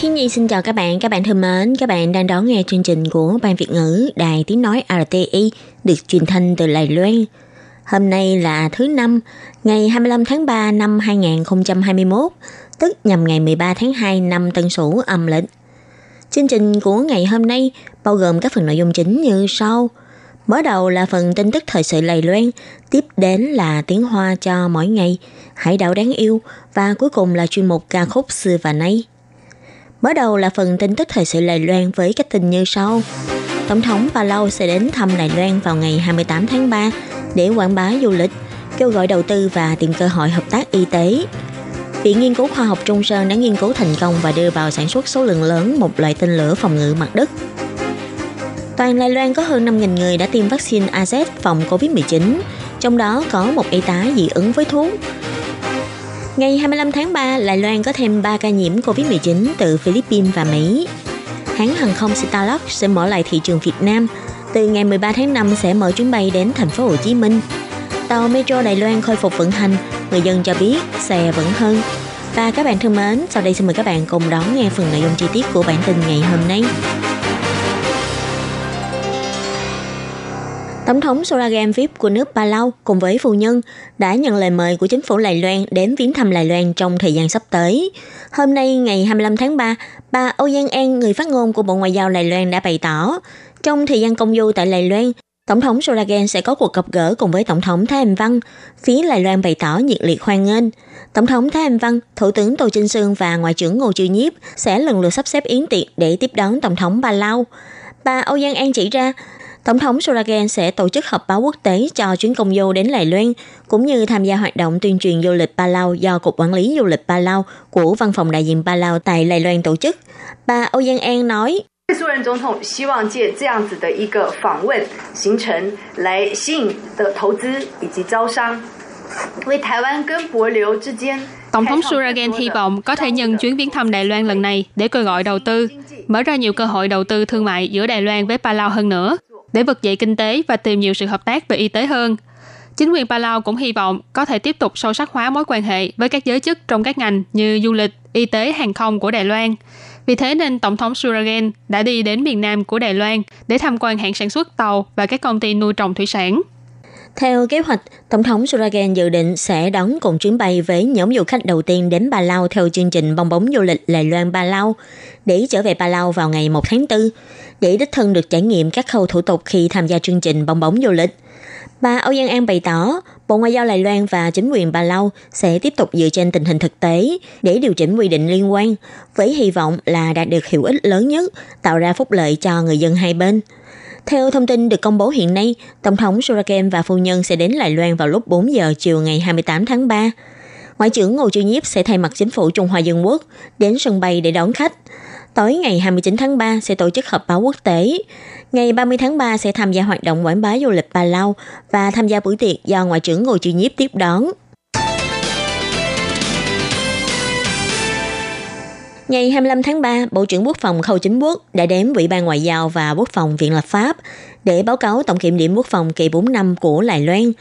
Khi Nhi xin chào các bạn, các bạn thân mến, các bạn đang đón nghe chương trình của Ban Việt ngữ Đài Tiếng Nói RTI được truyền thanh từ Lài Loan. Hôm nay là thứ năm, ngày 25 tháng 3 năm 2021, tức nhằm ngày 13 tháng 2 năm Tân Sửu âm lịch. Chương trình của ngày hôm nay bao gồm các phần nội dung chính như sau. Mở đầu là phần tin tức thời sự Lầy Loan, tiếp đến là tiếng hoa cho mỗi ngày, hải đảo đáng yêu và cuối cùng là chuyên mục ca khúc xưa và nay. Mở đầu là phần tin tức thời sự Lầy Loan với các tin như sau. Tổng thống Palau sẽ đến thăm Đài Loan vào ngày 28 tháng 3 để quảng bá du lịch, kêu gọi đầu tư và tìm cơ hội hợp tác y tế. Viện Nghiên cứu Khoa học Trung Sơn đã nghiên cứu thành công và đưa vào sản xuất số lượng lớn một loại tên lửa phòng ngự mặt đất. Toàn Đài Loan có hơn 5.000 người đã tiêm vaccine AZ phòng COVID-19, trong đó có một y tá dị ứng với thuốc. Ngày 25 tháng 3, Đài Loan có thêm 3 ca nhiễm COVID-19 từ Philippines và Mỹ. Hãng hàng không Starlux sẽ mở lại thị trường Việt Nam. Từ ngày 13 tháng 5 sẽ mở chuyến bay đến thành phố Hồ Chí Minh. Tàu Metro Đài Loan khôi phục vận hành, người dân cho biết xe vẫn hơn. Và các bạn thân mến, sau đây xin mời các bạn cùng đón nghe phần nội dung chi tiết của bản tin ngày hôm nay. Tổng thống Soragam VIP của nước Palau cùng với phu nhân đã nhận lời mời của chính phủ Đài Loan đến viếng thăm Đài Loan trong thời gian sắp tới. Hôm nay ngày 25 tháng 3, bà Âu Giang An, người phát ngôn của Bộ Ngoại giao Đài Loan đã bày tỏ, trong thời gian công du tại Đài Loan, Tổng thống Suragan sẽ có cuộc gặp gỡ cùng với Tổng thống Thái Anh Văn. Phía Đài Loan bày tỏ nhiệt liệt hoan nghênh. Tổng thống Thái Anh Văn, Thủ tướng Tô Trinh Sương và Ngoại trưởng Ngô Chiêu Nhiếp sẽ lần lượt sắp xếp yến tiệc để tiếp đón Tổng thống Palau. Bà Âu Giang An chỉ ra, Tổng thống Suragen sẽ tổ chức họp báo quốc tế cho chuyến công du đến Đài Loan, cũng như tham gia hoạt động tuyên truyền du lịch Palau do Cục Quản lý Du lịch Palau của Văn phòng đại diện Palau tại Đài Loan tổ chức. Bà Âu Giang An nói, Tổng thống Suragen hy vọng có thể nhân chuyến viếng thăm Đài Loan lần này để kêu gọi đầu tư, mở ra nhiều cơ hội đầu tư thương mại giữa Đài Loan với Palau hơn nữa để vực dậy kinh tế và tìm nhiều sự hợp tác về y tế hơn. Chính quyền Palau cũng hy vọng có thể tiếp tục sâu sắc hóa mối quan hệ với các giới chức trong các ngành như du lịch, y tế, hàng không của Đài Loan. Vì thế nên Tổng thống Suragan đã đi đến miền Nam của Đài Loan để tham quan hãng sản xuất tàu và các công ty nuôi trồng thủy sản. Theo kế hoạch, Tổng thống Suragan dự định sẽ đón cùng chuyến bay với nhóm du khách đầu tiên đến Ba Lao theo chương trình bong bóng du lịch Lài Loan Ba Lao để trở về Ba Lao vào ngày 1 tháng 4, để đích thân được trải nghiệm các khâu thủ tục khi tham gia chương trình bong bóng du lịch. Bà Âu Giang An bày tỏ, Bộ Ngoại giao Đài Loan và chính quyền bà Lau sẽ tiếp tục dựa trên tình hình thực tế để điều chỉnh quy định liên quan, với hy vọng là đạt được hiệu ích lớn nhất, tạo ra phúc lợi cho người dân hai bên. Theo thông tin được công bố hiện nay, Tổng thống Surakem và phu nhân sẽ đến Đài Loan vào lúc 4 giờ chiều ngày 28 tháng 3. Ngoại trưởng Ngô Chiêu Nhiếp sẽ thay mặt chính phủ Trung Hoa Dân Quốc đến sân bay để đón khách. Tối ngày 29 tháng 3 sẽ tổ chức họp báo quốc tế. Ngày 30 tháng 3 sẽ tham gia hoạt động quảng bá du lịch Palau và tham gia buổi tiệc do Ngoại trưởng Ngô Chiêu Nhiếp tiếp đón. Ngày 25 tháng 3, Bộ trưởng Quốc phòng Khâu Chính Quốc đã đến Ủy ban Ngoại giao và Quốc phòng Viện Lập pháp để báo cáo tổng kiểm điểm quốc phòng kỳ 4 năm của Đài Loan.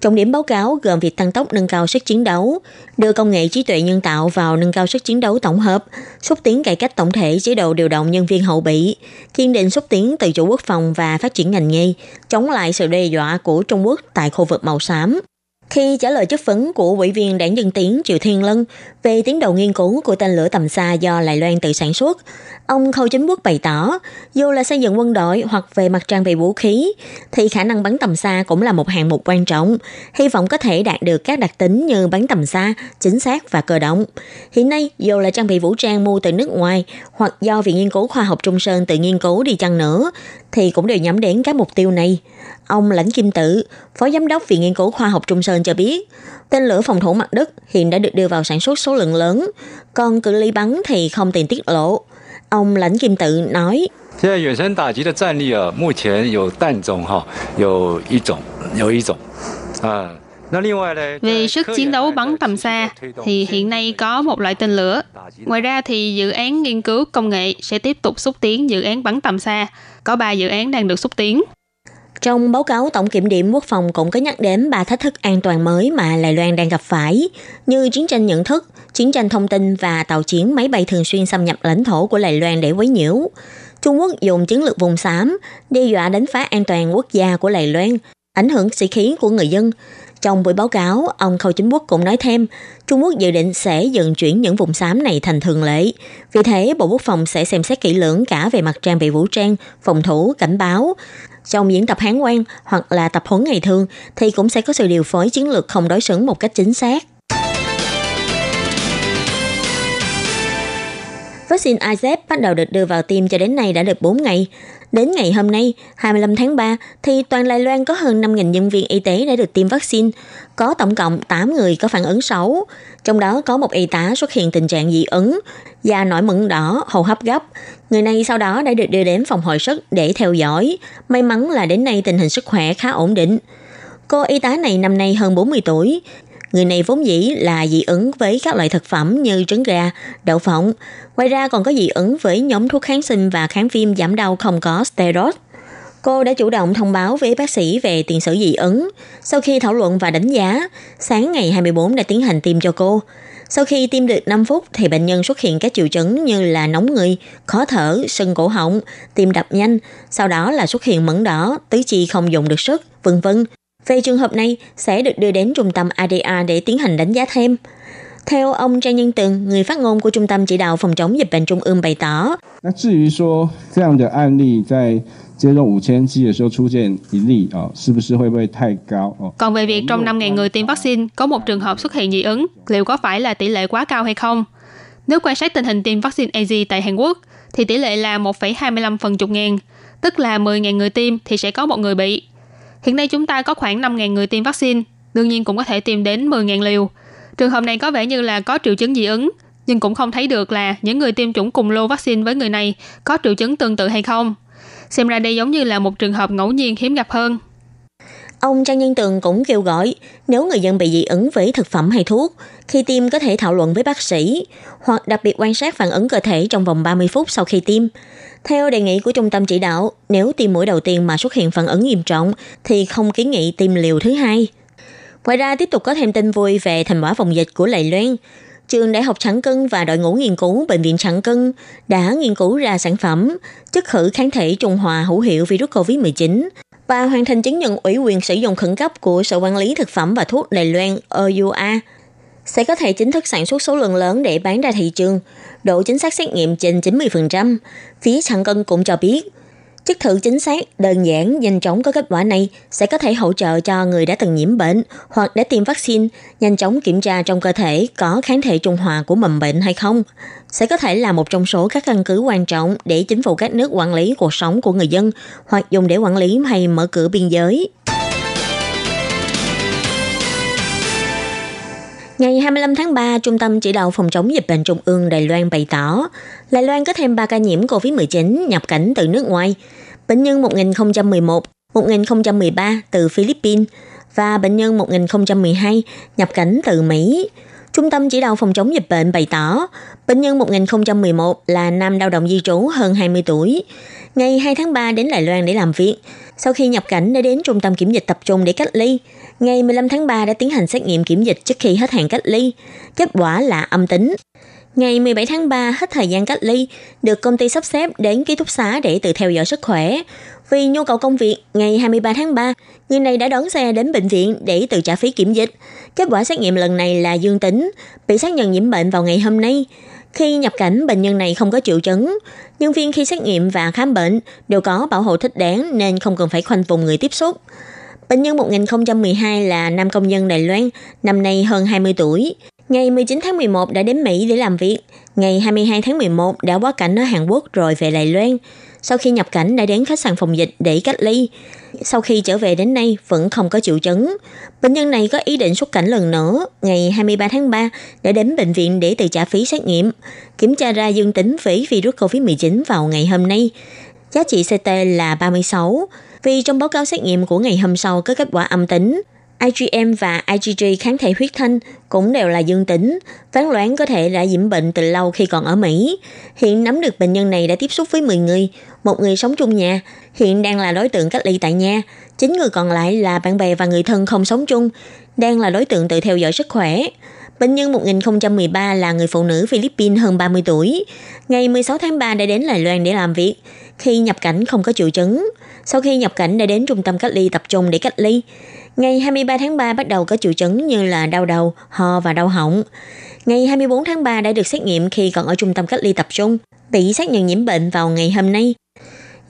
Trọng điểm báo cáo gồm việc tăng tốc nâng cao sức chiến đấu, đưa công nghệ trí tuệ nhân tạo vào nâng cao sức chiến đấu tổng hợp, xúc tiến cải cách tổng thể chế độ điều động nhân viên hậu bị, kiên định xúc tiến tự chủ quốc phòng và phát triển ngành nghề, chống lại sự đe dọa của Trung Quốc tại khu vực màu xám. Khi trả lời chất vấn của ủy viên đảng Dân Tiến Triệu Thiên Lân về tiến độ nghiên cứu của tên lửa tầm xa do Lài Loan tự sản xuất, ông Khâu Chính Quốc bày tỏ, dù là xây dựng quân đội hoặc về mặt trang bị vũ khí, thì khả năng bắn tầm xa cũng là một hạng mục quan trọng, hy vọng có thể đạt được các đặc tính như bắn tầm xa, chính xác và cơ động. Hiện nay, dù là trang bị vũ trang mua từ nước ngoài hoặc do Viện Nghiên cứu Khoa học Trung Sơn tự nghiên cứu đi chăng nữa, thì cũng đều nhắm đến các mục tiêu này. Ông Lãnh Kim Tự, Phó Giám đốc Viện Nghiên cứu Khoa học Trung Sơn cho biết, tên lửa phòng thủ mặt đất hiện đã được đưa vào sản xuất số lượng lớn, còn cự ly bắn thì không tiền tiết lộ. Ông Lãnh Kim Tự nói, 现在远程打击的战力啊，目前有弹种哈，有一种，有一种啊。 về sức chiến đấu bắn tầm xa thì hiện nay có một loại tên lửa. Ngoài ra thì dự án nghiên cứu công nghệ sẽ tiếp tục xúc tiến dự án bắn tầm xa. Có 3 dự án đang được xúc tiến. Trong báo cáo tổng kiểm điểm quốc phòng cũng có nhắc đến ba thách thức an toàn mới mà Đài Loan đang gặp phải, như chiến tranh nhận thức, chiến tranh thông tin và tàu chiến máy bay thường xuyên xâm nhập lãnh thổ của Đài Loan để quấy nhiễu. Trung Quốc dùng chiến lược vùng xám, đe dọa đánh phá an toàn quốc gia của Đài Loan ảnh hưởng sĩ khí của người dân. Trong buổi báo cáo, ông Khâu Chính Quốc cũng nói thêm, Trung Quốc dự định sẽ dần chuyển những vùng xám này thành thường lệ. Vì thế, Bộ Quốc phòng sẽ xem xét kỹ lưỡng cả về mặt trang bị vũ trang, phòng thủ, cảnh báo. Trong diễn tập hán quan hoặc là tập huấn ngày thường thì cũng sẽ có sự điều phối chiến lược không đối xứng một cách chính xác. Vaccine IZEP bắt đầu được đưa vào tiêm cho đến nay đã được 4 ngày. Đến ngày hôm nay, 25 tháng 3, thì toàn Đài Loan có hơn 5.000 nhân viên y tế đã được tiêm vaccine. Có tổng cộng 8 người có phản ứng xấu. Trong đó có một y tá xuất hiện tình trạng dị ứng, da nổi mẩn đỏ, hô hấp gấp. Người này sau đó đã được đưa đến phòng hồi sức để theo dõi. May mắn là đến nay tình hình sức khỏe khá ổn định. Cô y tá này năm nay hơn 40 tuổi. Người này vốn dĩ là dị ứng với các loại thực phẩm như trứng gà, đậu phộng. Ngoài ra còn có dị ứng với nhóm thuốc kháng sinh và kháng viêm giảm đau không có steroid. Cô đã chủ động thông báo với bác sĩ về tiền sử dị ứng. Sau khi thảo luận và đánh giá, sáng ngày 24 đã tiến hành tiêm cho cô. Sau khi tiêm được 5 phút thì bệnh nhân xuất hiện các triệu chứng như là nóng người, khó thở, sưng cổ họng, tim đập nhanh, sau đó là xuất hiện mẩn đỏ, tứ chi không dùng được sức, vân vân. Về trường hợp này, sẽ được đưa đến trung tâm ADA để tiến hành đánh giá thêm. Theo ông Trang Nhân Tường, người phát ngôn của Trung tâm Chỉ đạo Phòng chống dịch bệnh Trung ương bày tỏ. Còn về việc trong 5.000 người tiêm vaccine có một trường hợp xuất hiện dị ứng, liệu có phải là tỷ lệ quá cao hay không? Nếu quan sát tình hình tiêm vaccine AZ tại Hàn Quốc, thì tỷ lệ là 1,25 phần chục ngàn, tức là 10.000 người tiêm thì sẽ có một người bị. Hiện nay chúng ta có khoảng 5.000 người tiêm vaccine, đương nhiên cũng có thể tiêm đến 10.000 liều. Trường hợp này có vẻ như là có triệu chứng dị ứng, nhưng cũng không thấy được là những người tiêm chủng cùng lô vaccine với người này có triệu chứng tương tự hay không. Xem ra đây giống như là một trường hợp ngẫu nhiên hiếm gặp hơn. Ông Trang Nhân Tường cũng kêu gọi nếu người dân bị dị ứng với thực phẩm hay thuốc, khi tiêm có thể thảo luận với bác sĩ hoặc đặc biệt quan sát phản ứng cơ thể trong vòng 30 phút sau khi tiêm. Theo đề nghị của trung tâm chỉ đạo, nếu tiêm mũi đầu tiên mà xuất hiện phản ứng nghiêm trọng thì không kiến nghị tiêm liều thứ hai. Ngoài ra tiếp tục có thêm tin vui về thành quả phòng dịch của Lầy Loan. Trường Đại học Sản Cân và đội ngũ nghiên cứu Bệnh viện Sản Cân đã nghiên cứu ra sản phẩm chất khử kháng thể Trung Hòa hữu hiệu virus COVID-19 và hoàn thành chứng nhận ủy quyền sử dụng khẩn cấp của Sở Quản lý Thực phẩm và Thuốc Đài Loan EUA sẽ có thể chính thức sản xuất số lượng lớn để bán ra thị trường, độ chính xác xét nghiệm trên 90%. Phía Sản Cân cũng cho biết, chất thử chính xác, đơn giản, nhanh chóng có kết quả này sẽ có thể hỗ trợ cho người đã từng nhiễm bệnh hoặc đã tiêm vaccine, nhanh chóng kiểm tra trong cơ thể có kháng thể trung hòa của mầm bệnh hay không. Sẽ có thể là một trong số các căn cứ quan trọng để chính phủ các nước quản lý cuộc sống của người dân hoặc dùng để quản lý hay mở cửa biên giới. Ngày 25 tháng 3, Trung tâm Chỉ đạo Phòng chống dịch bệnh Trung ương Đài Loan bày tỏ, Đài Loan có thêm 3 ca nhiễm COVID-19 nhập cảnh từ nước ngoài. Bệnh nhân 1011, 1013 từ Philippines và bệnh nhân 1012 nhập cảnh từ Mỹ. Trung tâm Chỉ đạo Phòng chống dịch bệnh bày tỏ, bệnh nhân 1011 là nam lao động di trú hơn 20 tuổi. Ngày 2 tháng 3 đến Đài Loan để làm việc. Sau khi nhập cảnh đã đến trung tâm kiểm dịch tập trung để cách ly. Ngày 15 tháng 3 đã tiến hành xét nghiệm kiểm dịch trước khi hết hạn cách ly. Kết quả là âm tính. Ngày 17 tháng 3 hết thời gian cách ly, được công ty sắp xếp đến ký túc xá để tự theo dõi sức khỏe. Vì nhu cầu công việc, ngày 23 tháng 3, người này đã đón xe đến bệnh viện để tự trả phí kiểm dịch. Kết quả xét nghiệm lần này là dương tính, bị xác nhận nhiễm bệnh vào ngày hôm nay. Khi nhập cảnh, bệnh nhân này không có triệu chứng. Nhân viên khi xét nghiệm và khám bệnh đều có bảo hộ thích đáng nên không cần phải khoanh vùng người tiếp xúc. Bệnh nhân 1012 là nam công nhân Đài Loan, năm nay hơn 20 tuổi. Ngày 19 tháng 11 đã đến Mỹ để làm việc. Ngày 22 tháng 11 đã quá cảnh ở Hàn Quốc rồi về Đài Loan. Sau khi nhập cảnh đã đến khách sạn phòng dịch để cách ly. Sau khi trở về đến nay vẫn không có triệu chứng. Bệnh nhân này có ý định xuất cảnh lần nữa. Ngày 23 tháng 3 đã đến bệnh viện để tự trả phí xét nghiệm. Kiểm tra ra dương tính với virus COVID-19 vào ngày hôm nay. Giá trị CT là 36. Vì trong báo cáo xét nghiệm của ngày hôm sau có kết quả âm tính, IgM và IgG kháng thể huyết thanh cũng đều là dương tính, phán đoán có thể đã nhiễm bệnh từ lâu khi còn ở Mỹ. Hiện nắm được bệnh nhân này đã tiếp xúc với 10 người, một người sống chung nhà, hiện đang là đối tượng cách ly tại nhà, Chín người còn lại là bạn bè và người thân không sống chung, đang là đối tượng tự theo dõi sức khỏe. Bệnh nhân 1013 là người phụ nữ Philippines hơn 30 tuổi. Ngày 16 tháng 3 đã đến Đài Loan để làm việc. Khi nhập cảnh không có triệu chứng. Sau khi nhập cảnh đã đến trung tâm cách ly tập trung để cách ly. Ngày 23 tháng 3 bắt đầu có triệu chứng như là đau đầu, ho và đau họng. Ngày 24 tháng 3 đã được xét nghiệm khi còn ở trung tâm cách ly tập trung, bị xác nhận nhiễm bệnh vào ngày hôm nay.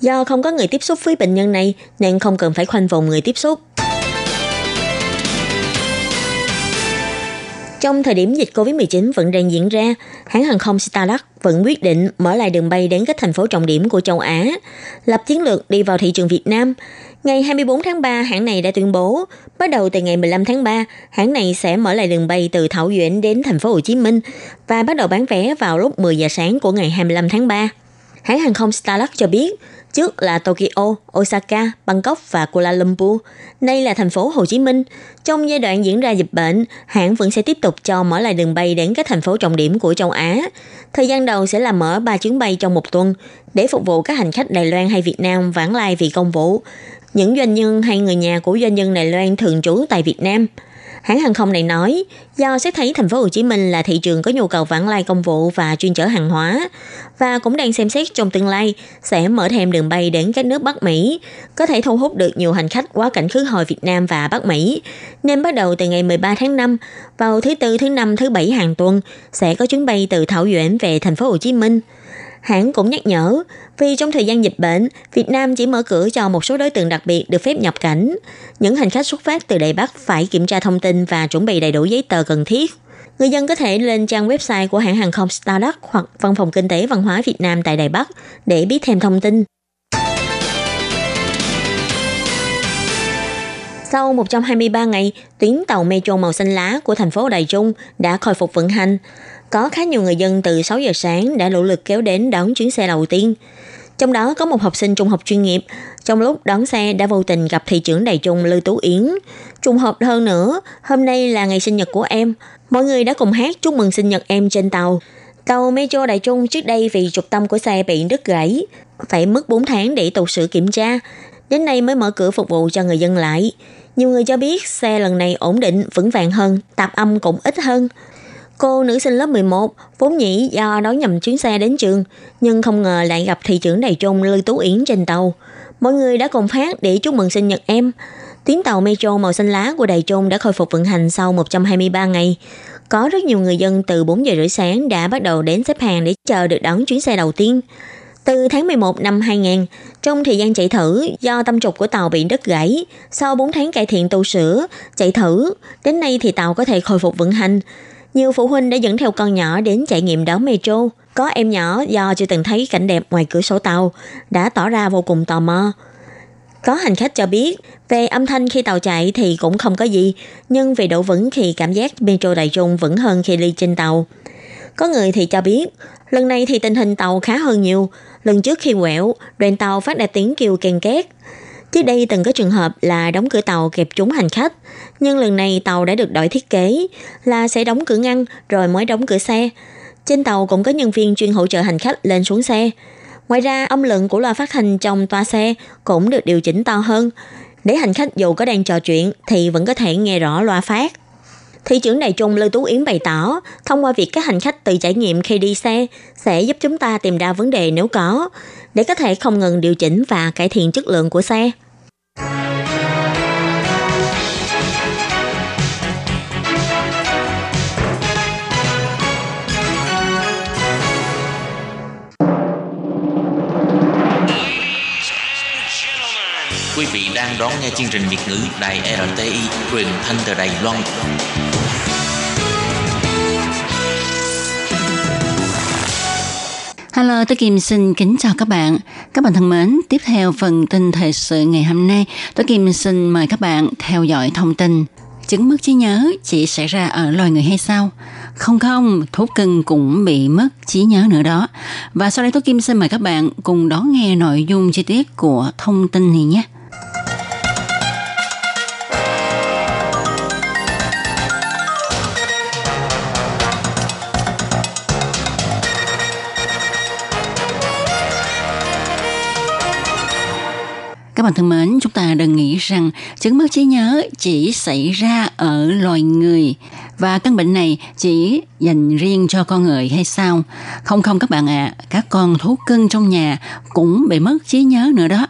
Do không có người tiếp xúc với bệnh nhân này nên không cần phải khoanh vùng người tiếp xúc. Trong thời điểm dịch COVID-19 vẫn đang diễn ra, hãng hàng không Starlux vẫn quyết định mở lại đường bay đến các thành phố trọng điểm của châu Á, lập chiến lược đi vào thị trường Việt Nam. Ngày 24 tháng 3, hãng này đã tuyên bố, bắt đầu từ ngày 15 tháng 3, hãng này sẽ mở lại đường bay từ Thảo Duyển đến thành phố Hồ Chí Minh và bắt đầu bán vé vào lúc 10 giờ sáng của ngày 25 tháng 3. Hãng hàng không Starlux cho biết, Trước là Tokyo, Osaka, Bangkok và Kuala Lumpur. Đây là thành phố Hồ Chí Minh. Trong giai đoạn diễn ra dịch bệnh, hãng vẫn sẽ tiếp tục cho mở lại đường bay đến các thành phố trọng điểm của châu Á. Thời gian đầu sẽ là mở 3 chuyến bay trong một tuần để phục vụ các hành khách Đài Loan hay Việt Nam vãng lai vì công vụ. Những doanh nhân hay người nhà của doanh nhân Đài Loan thường trú tại Việt Nam – Hãng hàng không này nói, do xét thấy thành phố Hồ Chí Minh là thị trường có nhu cầu vãng lai công vụ và chuyên chở hàng hóa và cũng đang xem xét trong tương lai sẽ mở thêm đường bay đến các nước Bắc Mỹ, có thể thu hút được nhiều hành khách quá cảnh khứ hồi Việt Nam và Bắc Mỹ. Nên bắt đầu từ ngày 13 tháng 5, vào thứ tư, thứ năm, thứ bảy hàng tuần sẽ có chuyến bay từ Thảo Duyển về thành phố Hồ Chí Minh. Hãng cũng nhắc nhở, vì trong thời gian dịch bệnh, Việt Nam chỉ mở cửa cho một số đối tượng đặc biệt được phép nhập cảnh. Những hành khách xuất phát từ Đài Bắc phải kiểm tra thông tin và chuẩn bị đầy đủ giấy tờ cần thiết. Người dân có thể lên trang website của hãng hàng không Stardust hoặc Văn phòng Kinh tế Văn hóa Việt Nam tại Đài Bắc để biết thêm thông tin. Sau 123 ngày, tuyến tàu metro màu xanh lá của thành phố Đài Trung đã khôi phục vận hành. Có khá nhiều người dân từ 6 giờ sáng đã nỗ lực kéo đến đón chuyến xe đầu tiên. Trong đó có một học sinh trung học chuyên nghiệp, trong lúc đón xe đã vô tình gặp thị trưởng Đài Trung Lưu Tú Yến. Trùng hợp hơn nữa, hôm nay là ngày sinh nhật của em. Mọi người đã cùng hát chúc mừng sinh nhật em trên tàu. Tàu Metro Đài Trung trước đây vì trục tâm của xe bị đứt gãy, phải mất 4 tháng để tàu sửa kiểm tra. Đến nay mới mở cửa phục vụ cho người dân lại. Nhiều người cho biết xe lần này ổn định, vững vàng hơn, tạp âm cũng ít hơn. Cô nữ sinh lớp 11 vốn nhĩ do đón nhầm chuyến xe đến trường, nhưng không ngờ lại gặp thị trưởng Đài Trung Lưu Tú Yến trên tàu. Mọi người đã cùng phát để chúc mừng sinh nhật em. Tuyến tàu metro màu xanh lá của Đài Trung đã khôi phục vận hành sau 123 ngày. Có rất nhiều người dân từ 4 giờ rưỡi sáng đã bắt đầu đến xếp hàng để chờ được đón chuyến xe đầu tiên. Từ tháng 11 năm 2000, trong thời gian chạy thử do tâm trục của tàu bị đứt gãy, sau 4 tháng cải thiện tu sửa, chạy thử, đến nay thì tàu có thể khôi phục vận hành. Nhiều phụ huynh đã dẫn theo con nhỏ đến trải nghiệm đón metro. Có em nhỏ do chưa từng thấy cảnh đẹp ngoài cửa sổ tàu, đã tỏ ra vô cùng tò mò. Có hành khách cho biết, về âm thanh khi tàu chạy thì cũng không có gì, nhưng về độ vững thì cảm giác metro đại trung vững hơn khi đi trên tàu. Có người thì cho biết, lần này thì tình hình tàu khá hơn nhiều. Lần trước khi quẹo, đoàn tàu phát ra tiếng kêu kèn két. Trước đây từng có trường hợp là đóng cửa tàu kẹp trúng hành khách, nhưng lần này tàu đã được đổi thiết kế là sẽ đóng cửa ngăn rồi mới đóng cửa xe. Trên tàu cũng có nhân viên chuyên hỗ trợ hành khách lên xuống xe. Ngoài ra, âm lượng của loa phát hành trong toa xe cũng được điều chỉnh to hơn, để hành khách dù có đang trò chuyện thì vẫn có thể nghe rõ loa phát. Thị trưởng Đài Trung Lê Tú Yến bày tỏ, thông qua việc các hành khách tự trải nghiệm khi đi xe sẽ giúp chúng ta tìm ra vấn đề nếu có, để có thể không ngừng điều chỉnh và cải thiện chất lượng của xe. Quý vị đang đón nghe chương trình Việt ngữ Đài RTI truyền thanh từ Đài Loan. Hello, tôi Kim xin kính chào các bạn. Các bạn thân mến, tiếp theo phần tin thời sự ngày hôm nay, tôi Kim xin mời các bạn theo dõi thông tin. Chứng mất trí nhớ chỉ xảy ra ở loài người hay sao? Không không, thú cưng cũng bị mất trí nhớ nữa đó. Và sau đây tôi Kim xin mời các bạn cùng đón nghe nội dung chi tiết của thông tin này nhé. Các bạn thân mến, chúng ta đừng nghĩ rằng chứng mất trí nhớ chỉ xảy ra ở loài người và căn bệnh này chỉ dành riêng cho con người hay sao? Không không các bạn ạ, à, các con thú cưng trong nhà cũng bị mất trí nhớ nữa đó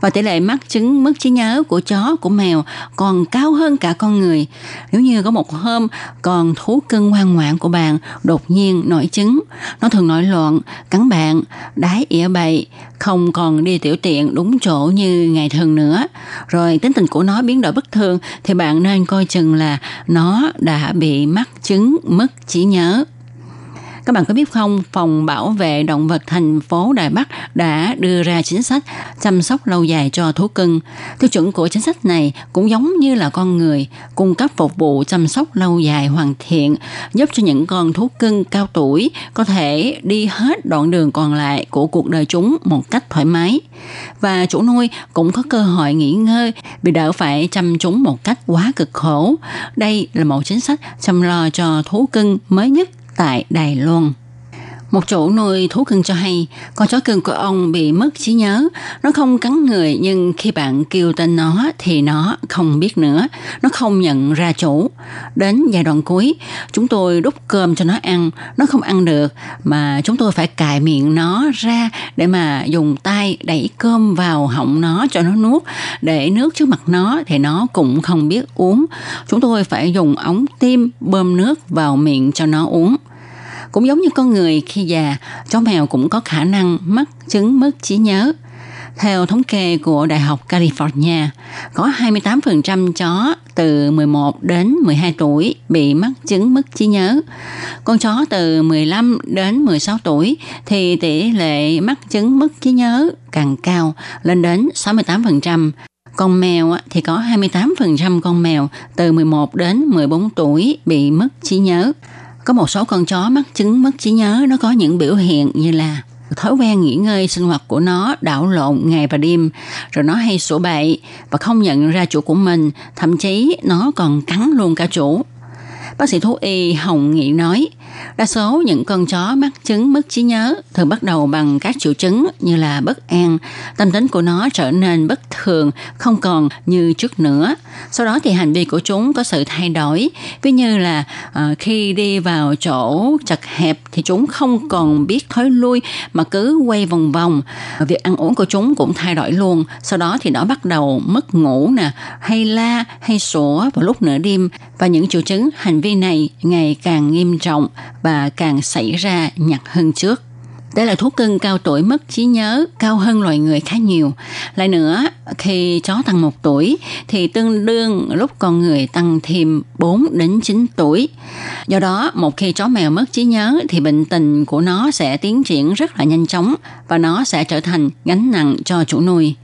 và tỷ lệ mắc chứng mất trí nhớ của chó, của mèo còn cao hơn cả con người. Nếu như có một hôm còn thú cưng ngoan ngoãn của bạn đột nhiên nổi chứng, nó thường nổi loạn, cắn bạn, đái ỉa bậy, không còn đi tiểu tiện đúng chỗ như ngày thường nữa. Rồi tính tình của nó biến đổi bất thường thì bạn nên coi chừng là nó đã bị mắc chứng mất trí nhớ. Các bạn có biết không, Phòng Bảo vệ Động vật thành phố Đài Bắc đã đưa ra chính sách chăm sóc lâu dài cho thú cưng. Tiêu chuẩn của chính sách này cũng giống như là con người, cung cấp phục vụ chăm sóc lâu dài hoàn thiện, giúp cho những con thú cưng cao tuổi có thể đi hết đoạn đường còn lại của cuộc đời chúng một cách thoải mái. Và chủ nuôi cũng có cơ hội nghỉ ngơi vì đỡ phải chăm chúng một cách quá cực khổ. Đây là một chính sách chăm lo cho thú cưng mới nhất tại Đài Loan. Một chủ nuôi thú cưng cho hay, con chó cưng của ông bị mất trí nhớ. Nó không cắn người nhưng khi bạn kêu tên nó thì nó không biết nữa. Nó không nhận ra chủ. Đến giai đoạn cuối, chúng tôi đút cơm cho nó ăn. Nó không ăn được mà chúng tôi phải cài miệng nó ra để mà dùng tay đẩy cơm vào họng nó cho nó nuốt. Để nước trước mặt nó thì nó cũng không biết uống. Chúng tôi phải dùng ống tim bơm nước vào miệng cho nó uống. Cũng giống như con người khi già, chó mèo cũng có khả năng mắc chứng mất trí nhớ. Theo thống kê của Đại học California, có 28% chó từ 11 đến 12 tuổi bị mắc chứng mất trí nhớ. Con chó từ 15 đến 16 tuổi thì tỷ lệ mắc chứng mất trí nhớ càng cao, lên đến 68%. Con mèo thì có 28% con mèo từ 11 đến 14 tuổi bị mất trí nhớ. Có một số con chó mắc chứng mất trí nhớ, nó có những biểu hiện như là thói quen nghỉ ngơi sinh hoạt của nó, đảo lộn ngày và đêm, rồi nó hay sủa bậy và không nhận ra chủ của mình, thậm chí nó còn cắn luôn cả chủ. Bác sĩ thú y Hồng Nghị nói, đa số những con chó mắc chứng mất trí nhớ thường bắt đầu bằng các triệu chứng như là bất an, tâm tính của nó trở nên bất thường, không còn như trước nữa. Sau đó thì hành vi của chúng có sự thay đổi, ví như là uh, khi đi vào chỗ chật hẹp thì chúng không còn biết thối lui mà cứ quay vòng vòng. Việc ăn uống của chúng cũng thay đổi luôn. Sau đó thì nó bắt đầu mất ngủ nè, hay la, hay sủa vào lúc nửa đêm và những triệu chứng hành vi này ngày càng nghiêm trọng và càng xảy ra nhặt hơn trước. Đây là thú cưng cao tuổi mất trí nhớ cao hơn loài người khá nhiều. Lại nữa, khi chó tăng một tuổi thì tương đương lúc con người tăng thêm 4 đến 9 tuổi. Do đó, một khi chó mèo mất trí nhớ thì bệnh tình của nó sẽ tiến triển rất là nhanh chóng và nó sẽ trở thành gánh nặng cho chủ nuôi.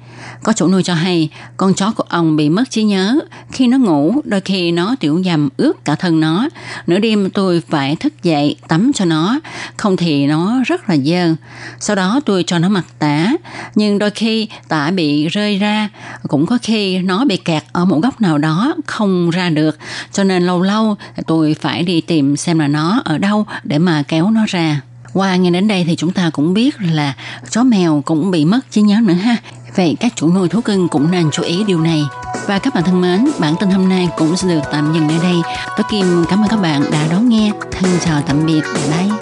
Có chủ nuôi cho hay, con chó của ông bị mất trí nhớ. Khi nó ngủ, đôi khi nó tiểu dầm ướt cả thân nó. Nửa đêm tôi phải thức dậy tắm cho nó, không thì nó rất là dơ. Sau đó tôi cho nó mặc tả, nhưng đôi khi tả bị rơi ra, cũng có khi nó bị kẹt ở một góc nào đó không ra được. Cho nên lâu lâu tôi phải đi tìm xem là nó ở đâu để mà kéo nó ra. Qua nghe đến đây thì chúng ta cũng biết là chó mèo cũng bị mất trí nhớ nữa ha. Vậy các chủ nuôi thú cưng cũng nên chú ý điều này. Và các bạn thân mến, bản tin hôm nay cũng sẽ được tạm dừng nơi đây. Tôi Kim cảm ơn các bạn đã đón nghe. Thân chào tạm biệt. Bye bye.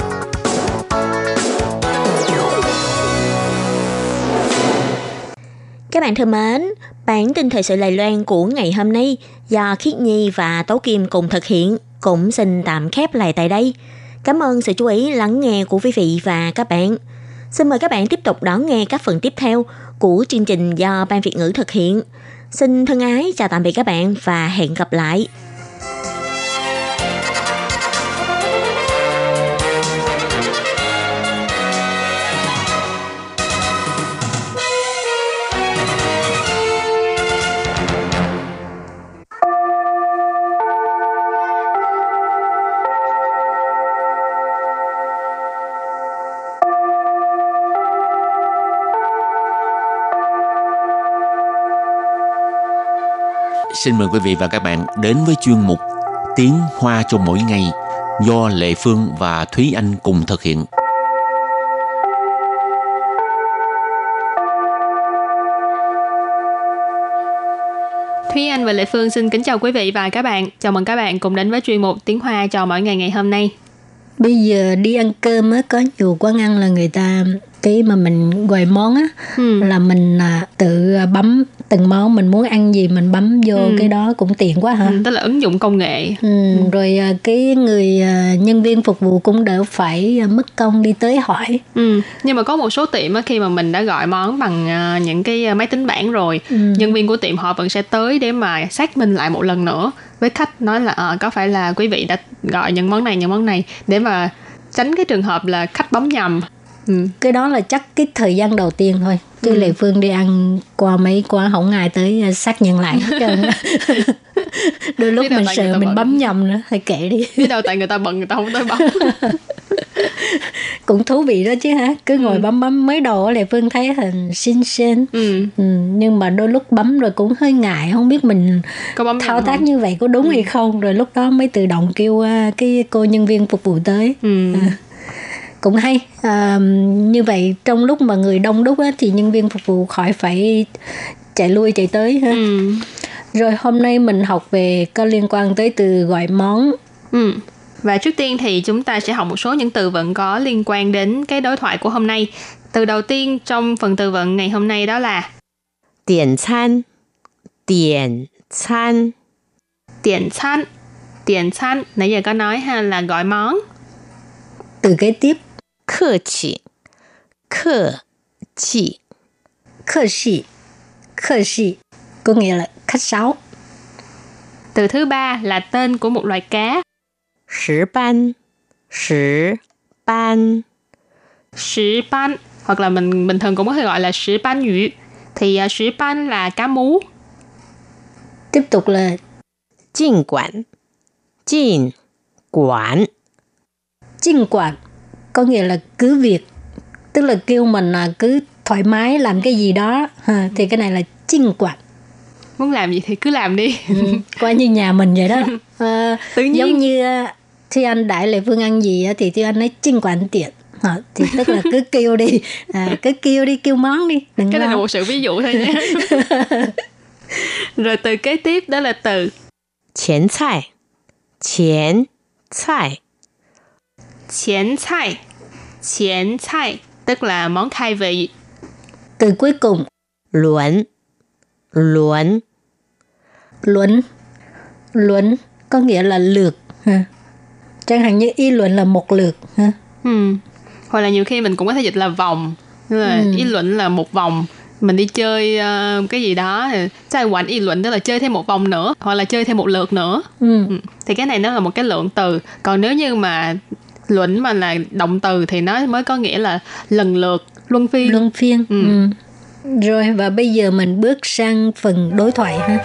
Các bạn thân mến, bản tin thời sự Lài Loan của ngày hôm nay do Khiết Nhi và Tố Kim cùng thực hiện cũng xin tạm khép lại tại đây. Cảm ơn sự chú ý, lắng nghe của quý vị và các bạn. Xin mời các bạn tiếp tục đón nghe các phần tiếp theo của chương trình do Ban Việt ngữ thực hiện. Xin thân ái chào tạm biệt các bạn và hẹn gặp lại. Xin mời quý vị và các bạn đến với chuyên mục Tiếng Hoa cho mỗi ngày do Lệ Phương và Thúy Anh cùng thực hiện. Thúy Anh và Lệ Phương xin kính chào quý vị và các bạn. Chào mừng các bạn cùng đến với chuyên mục Tiếng Hoa cho mỗi ngày ngày hôm nay. Bây giờ đi ăn cơm á có nhiều quán ăn là người ta cái mà mình gọi món á ừ. là mình à, tự bấm từng món mình muốn ăn gì mình bấm vô ừ. cái đó cũng tiện quá hả? Ừ, tức là ứng dụng công nghệ. Ừ, ừ. Rồi à, cái người à, nhân viên phục vụ cũng đỡ phải mất công đi tới hỏi. Ừ. Nhưng mà có một số tiệm á khi mà mình đã gọi món bằng những cái máy tính bảng rồi, ừ. nhân viên của tiệm họ vẫn sẽ tới để mà xác minh lại một lần nữa với khách nói là à, có phải là quý vị đã gọi những món này những món này để mà tránh cái trường hợp là khách bấm nhầm Ừ. cái đó là chắc cái thời gian đầu tiên thôi chứ ừ. lệ phương đi ăn qua mấy qua không ai tới ờ, xác nhận lại đôi lúc mình sợ mình bận. bấm nhầm nữa hay kệ đi biết đâu tại người ta bận người ta không tới bấm cũng thú vị đó chứ hả cứ ngồi ừ. bấm bấm mấy đầu lệ phương thấy hình xinh xinh ừ. ừ. nhưng mà đôi lúc bấm rồi cũng hơi ngại không biết mình có bấm thao tác không? như vậy có đúng ừ. hay không rồi lúc đó mới tự động kêu uh, cái cô nhân viên phục vụ tới ừ. à cũng hay. À, như vậy trong lúc mà người đông đúc á, thì nhân viên phục vụ khỏi phải chạy lui chạy tới ha. Ừ. rồi hôm nay mình học về có liên quan tới từ gọi món. Ừ. và trước tiên thì chúng ta sẽ học một số những từ vựng có liên quan đến cái đối thoại của hôm nay. Từ đầu tiên trong phần từ vựng ngày hôm nay đó là tiền chan. Tiền chan. Tiền chan. Tiền chan. Nãy giờ có nói ha là gọi món. Từ kế tiếp. 客气，客气，客气，客气 có nghĩa là khách sáo. Từ thứ ba là tên của một loài cá. Sử ban, sử ban. Sử ban, hoặc là mình bình thường cũng có thể gọi là sử ban yu. Thì uh, sử ban là cá mú. Tiếp tục là Jin quản, Jin quản. Jin quản có nghĩa là cứ việc tức là kêu mình là cứ thoải mái làm cái gì đó ha, thì cái này là chinh quản muốn làm gì thì cứ làm đi. Ừ, coi như nhà mình vậy đó. À, Tự nhiên. giống như thi anh đại lệ phương ăn gì thì thi anh nói chinh quản tiện. À, thì tức là cứ kêu đi à, cứ kêu đi kêu món đi đừng cái này là một sự ví dụ thôi nhé rồi từ kế tiếp đó là từ chén 菜 chén 菜 chén 菜 chén 菜 tức là món khai vị. Từ cuối cùng, luận, luận, luận, luận có nghĩa là lượt. Ha. Chẳng hạn như y luận là một lượt. Ha. Ừ. Hoặc là nhiều khi mình cũng có thể dịch là vòng. Tức là ừ. y luận là một vòng mình đi chơi uh, cái gì đó trai quản y luận tức là chơi thêm một vòng nữa hoặc là chơi thêm một lượt nữa. Ừ. thì cái này nó là một cái lượng từ còn nếu như mà luận mà là động từ thì nó mới có nghĩa là lần lượt luân phiên luân phiên ừ. Ừ. rồi và bây giờ mình bước sang phần đối thoại ha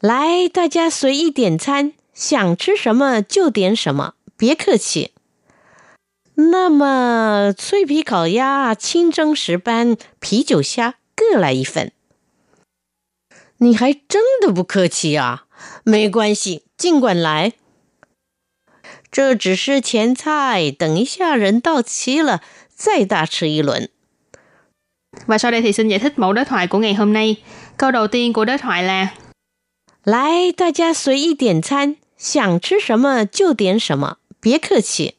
来，大家随意点餐，想吃什么就点什么，别客气。那么，脆皮烤鸭、清蒸石斑、啤酒虾各来一份。 你还真的不客气啊！没关系，尽管来。这只是前菜，等一下人到齐了再大吃一轮。Và sau đây thì xin giải thích mẫu đối thoại của ngày hôm nay. Câu đầu tiên của đối thoại là 来，大家随意点餐，想吃什么就点什么，别客气。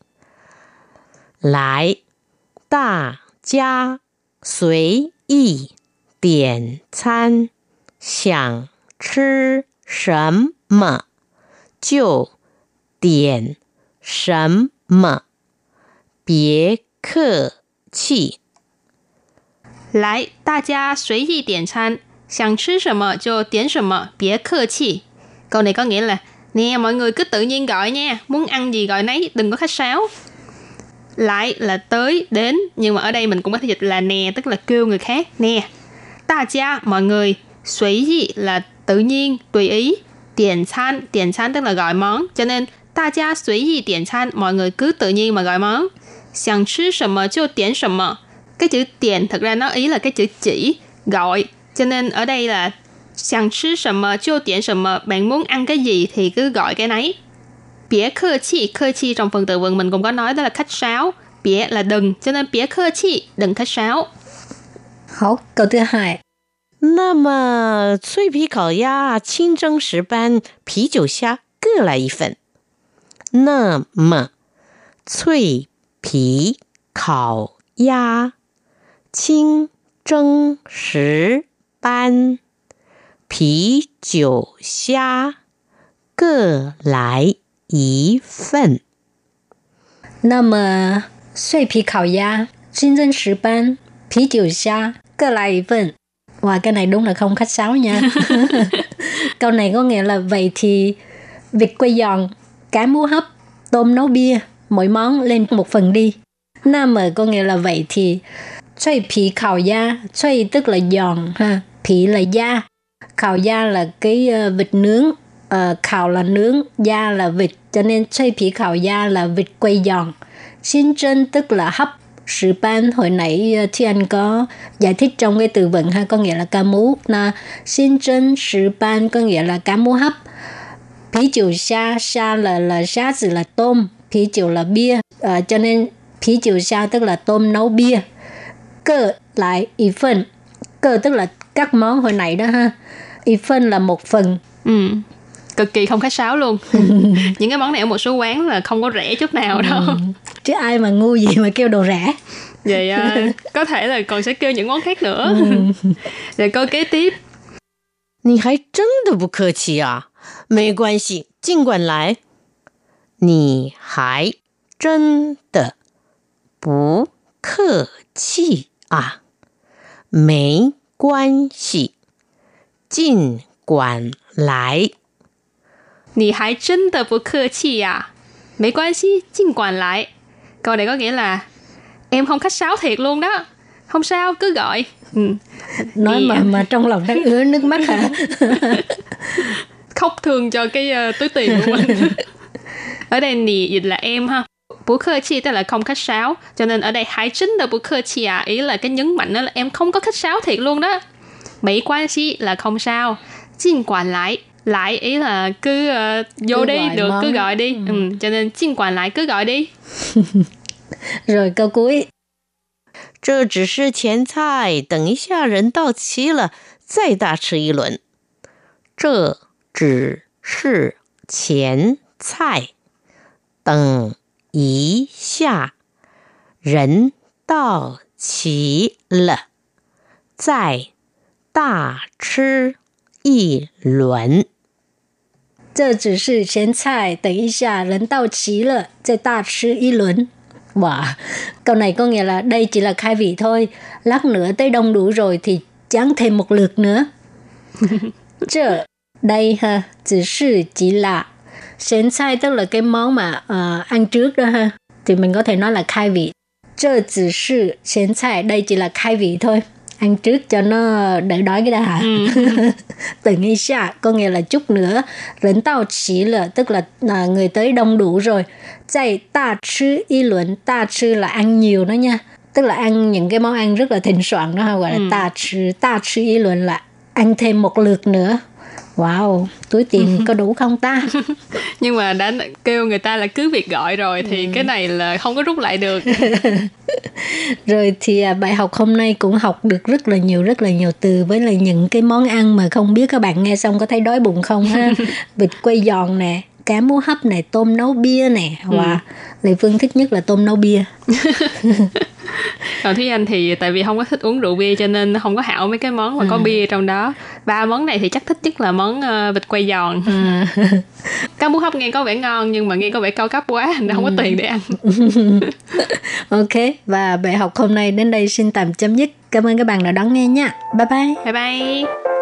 来，大家随意点餐。想吃什么就点什么，别客气。来，大家随意点餐，想吃什么就点什么，别客气。Câu này có nghĩa là Nè mọi người cứ tự nhiên gọi nha Muốn ăn gì gọi nấy đừng có khách sáo Lại là tới đến Nhưng mà ở đây mình cũng có thể dịch là nè Tức là kêu người khác Nè Ta cha mọi người Suy ý là tự nhiên, tùy ý. Điểm chan, điểm chan tức là gọi món. Cho nên, ta gia suy ý điểm chan, mọi người cứ tự nhiên mà gọi món. Sẵn chứ sầm mờ cho điểm sầm mờ. Cái chữ điểm thật ra nó ý là cái chữ chỉ, gọi. Cho nên ở đây là sẵn chứ sầm mờ cho điểm sầm mờ. Bạn muốn ăn cái gì thì cứ gọi cái nấy. Bĩa khơ chi, khơ chi trong phần từ vựng mình cũng có nói đó là khách sáo. Bĩa là đừng, cho nên bĩa khơ chi, đừng khách sáo. Hậu, câu thứ hai. 那么脆皮烤鸭、清蒸石斑、啤酒虾各来一份。那么脆皮烤鸭、清蒸石斑、啤酒虾各来一份。那么脆皮烤鸭、清蒸石斑、啤酒虾各来一份。Wow, cái này đúng là không khách sáo nha. Câu này có nghĩa là vậy thì vịt quay giòn, cá mú hấp, tôm nấu bia, mỗi món lên một phần đi. Nam ở có nghĩa là vậy thì xoay phí khảo da, xoay tức là giòn ha, phí là da, khảo da là cái uh, vịt nướng, uh, khảo là nướng, da là vịt, cho nên xoay phí khảo da là vịt quay giòn. Xin chân tức là hấp sự ban hồi nãy ờ, thì anh có giải thích trong cái từ vựng ha có nghĩa là cá mú. Na xin chân sự ban có nghĩa là cá mú hấp. Phí chiều xa, xa là là xa gì là tôm, phí chiều là bia. À, cho nên phí chiều xa tức là tôm nấu bia. Cơ lại y phần, Cơ tức là các món hồi nãy đó ha. y phần là một phần. Ừ cực kỳ không khách sáo luôn những cái món này ở một số quán là không có rẻ chút nào đâu ừ. chứ ai mà ngu gì mà kêu đồ rẻ vậy à, có thể là còn sẽ kêu những món khác nữa ừ. rồi câu kế tiếp 你还真的不客气啊！没关系，尽管来。你还真的不客气啊！没关系，尽管来。 你还真的不客气呀、啊！没关系，尽管来。Câu này có nghĩa là em không khách sáo thiệt luôn đó. Không sao, cứ gọi. Ừ. Nói Nì... mà mà trong lòng đang ứa nước mắt hả? Khóc thương cho cái uh, túi tiền của mình. ở đây nì dịch là em ha. Bú khơ chi tức là không khách sáo. Cho nên ở đây hãy chính là bú khơ chi à. Ý là cái nhấn mạnh đó là em không có khách sáo thiệt luôn đó. Mỹ quan xí là không sao. Jin quản lại lại ý là cứ uh, vô cứ đi được món. cứ gọi đi ừ. Ừ, cho nên xin quản lại cứ gọi đi rồi câu cuối 这只是前菜，等一下人到齐了再大吃一轮。这只是前菜，等一下人到齐了再大吃一轮。 这只是前菜，等一下人到齐了再大吃一轮。Wow, câu này có nghĩa là đây chỉ là khai vị thôi, lát nữa tới đông đủ rồi thì chán thêm một lượt nữa. Chợ, đây ha, chỉ sư chỉ là Xén菜 tức là cái món mà uh, ăn trước đó ha, thì mình có thể nói là khai vị. Chợ chỉ sư xén 菜 đây chỉ là khai vị thôi ăn trước cho nó đỡ đói cái đã ừ. từng y xa có nghĩa là chút nữa. Rỉnh tao chỉ là tức là, là người tới đông đủ rồi. Chạy ta chứ y luận ta chứ là ăn nhiều đó nha. Tức là ăn những cái món ăn rất là thịnh soạn đó gọi là ừ. ta chứ ta chứ y luận là ăn thêm một lượt nữa Wow, túi tiền có đủ không ta? Nhưng mà đã kêu người ta là cứ việc gọi rồi thì ừ. cái này là không có rút lại được. rồi thì à, bài học hôm nay cũng học được rất là nhiều rất là nhiều từ với lại những cái món ăn mà không biết các bạn nghe xong có thấy đói bụng không ha? Vịt quay giòn nè, cá mú hấp này, tôm nấu bia nè. Wow, ừ. Lệ Phương thích nhất là tôm nấu bia. còn thúy anh thì tại vì không có thích uống rượu bia cho nên không có hảo mấy cái món mà có ừ. bia trong đó ba món này thì chắc thích nhất là món uh, vịt quay giòn ừ. cá bún hấp nghe có vẻ ngon nhưng mà nghe có vẻ cao cấp quá nên không có ừ. tiền để ăn ok và bài học hôm nay đến đây xin tạm chấm dứt cảm ơn các bạn đã đón nghe nha bye bye bye bye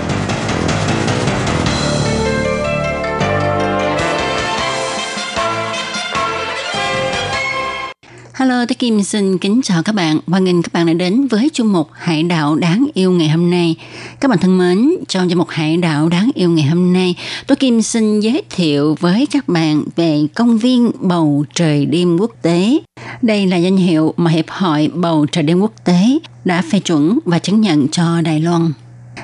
Hello, tôi Kim xin kính chào các bạn. Hoan nghênh các bạn đã đến với chung mục Hải đảo đáng yêu ngày hôm nay. Các bạn thân mến, trong chương mục Hải đảo đáng yêu ngày hôm nay, tôi Kim xin giới thiệu với các bạn về công viên bầu trời đêm quốc tế. Đây là danh hiệu mà Hiệp hội bầu trời đêm quốc tế đã phê chuẩn và chứng nhận cho Đài Loan.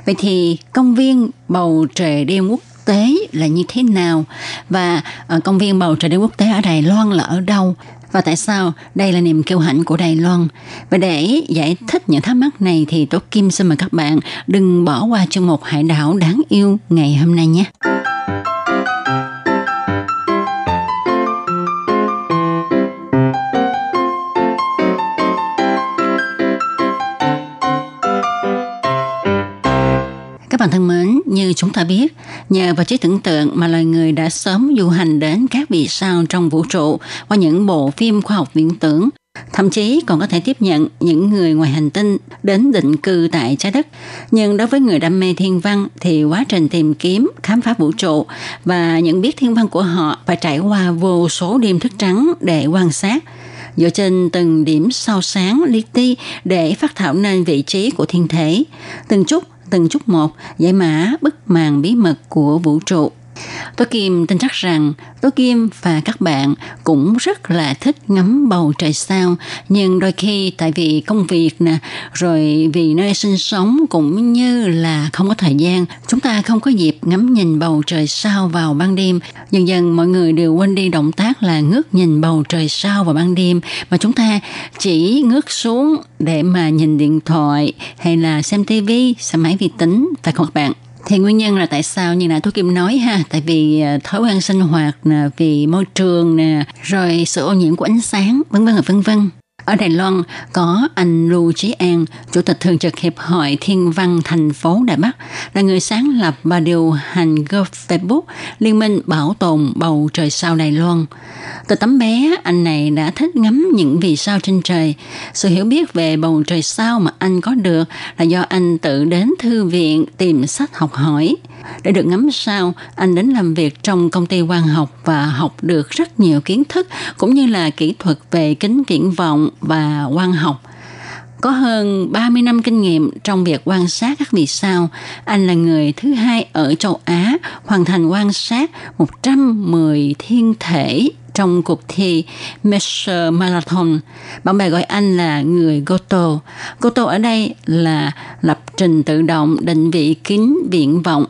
Vậy thì công viên bầu trời đêm quốc tế là như thế nào và ờ, công viên bầu trời đêm quốc tế ở Đài Loan là ở đâu và tại sao đây là niềm kiêu hãnh của Đài Loan. Và để giải thích những thắc mắc này thì Tố Kim xin mời các bạn đừng bỏ qua chương mục Hải đảo đáng yêu ngày hôm nay nhé. Các bạn thân mến, như chúng ta biết, nhờ vào trí tưởng tượng mà loài người đã sớm du hành đến các vì sao trong vũ trụ qua những bộ phim khoa học viễn tưởng, thậm chí còn có thể tiếp nhận những người ngoài hành tinh đến định cư tại trái đất. Nhưng đối với người đam mê thiên văn thì quá trình tìm kiếm, khám phá vũ trụ và những biết thiên văn của họ phải trải qua vô số đêm thức trắng để quan sát dựa trên từng điểm sao sáng li ti để phát thảo nên vị trí của thiên thể. Từng chút từng chút một giải mã bức màn bí mật của vũ trụ. Tố Kim tin chắc rằng Tố Kim và các bạn cũng rất là thích ngắm bầu trời sao, nhưng đôi khi tại vì công việc nè, rồi vì nơi sinh sống cũng như là không có thời gian, chúng ta không có dịp ngắm nhìn bầu trời sao vào ban đêm. Dần dần mọi người đều quên đi động tác là ngước nhìn bầu trời sao vào ban đêm, mà chúng ta chỉ ngước xuống để mà nhìn điện thoại hay là xem tivi, xem máy vi tính, phải không các bạn? Thì nguyên nhân là tại sao như nãy tôi kim nói ha? Tại vì à, thói quen sinh hoạt nè, vì môi trường nè, rồi sự ô nhiễm của ánh sáng, vân vân và vân vân ở Đài Loan có anh Lưu Chí An, Chủ tịch Thường trực Hiệp hội Thiên văn thành phố Đài Bắc, là người sáng lập và điều hành group Facebook Liên minh Bảo tồn Bầu Trời Sao Đài Loan. Từ tấm bé, anh này đã thích ngắm những vì sao trên trời. Sự hiểu biết về bầu trời sao mà anh có được là do anh tự đến thư viện tìm sách học hỏi. Để được ngắm sao, anh đến làm việc trong công ty quan học và học được rất nhiều kiến thức cũng như là kỹ thuật về kính viễn vọng và quan học. Có hơn 30 năm kinh nghiệm trong việc quan sát các vì sao, anh là người thứ hai ở châu Á hoàn thành quan sát 110 thiên thể trong cuộc thi Measure Marathon. Bạn bè gọi anh là người Goto. Goto ở đây là lập trình tự động định vị kính viễn vọng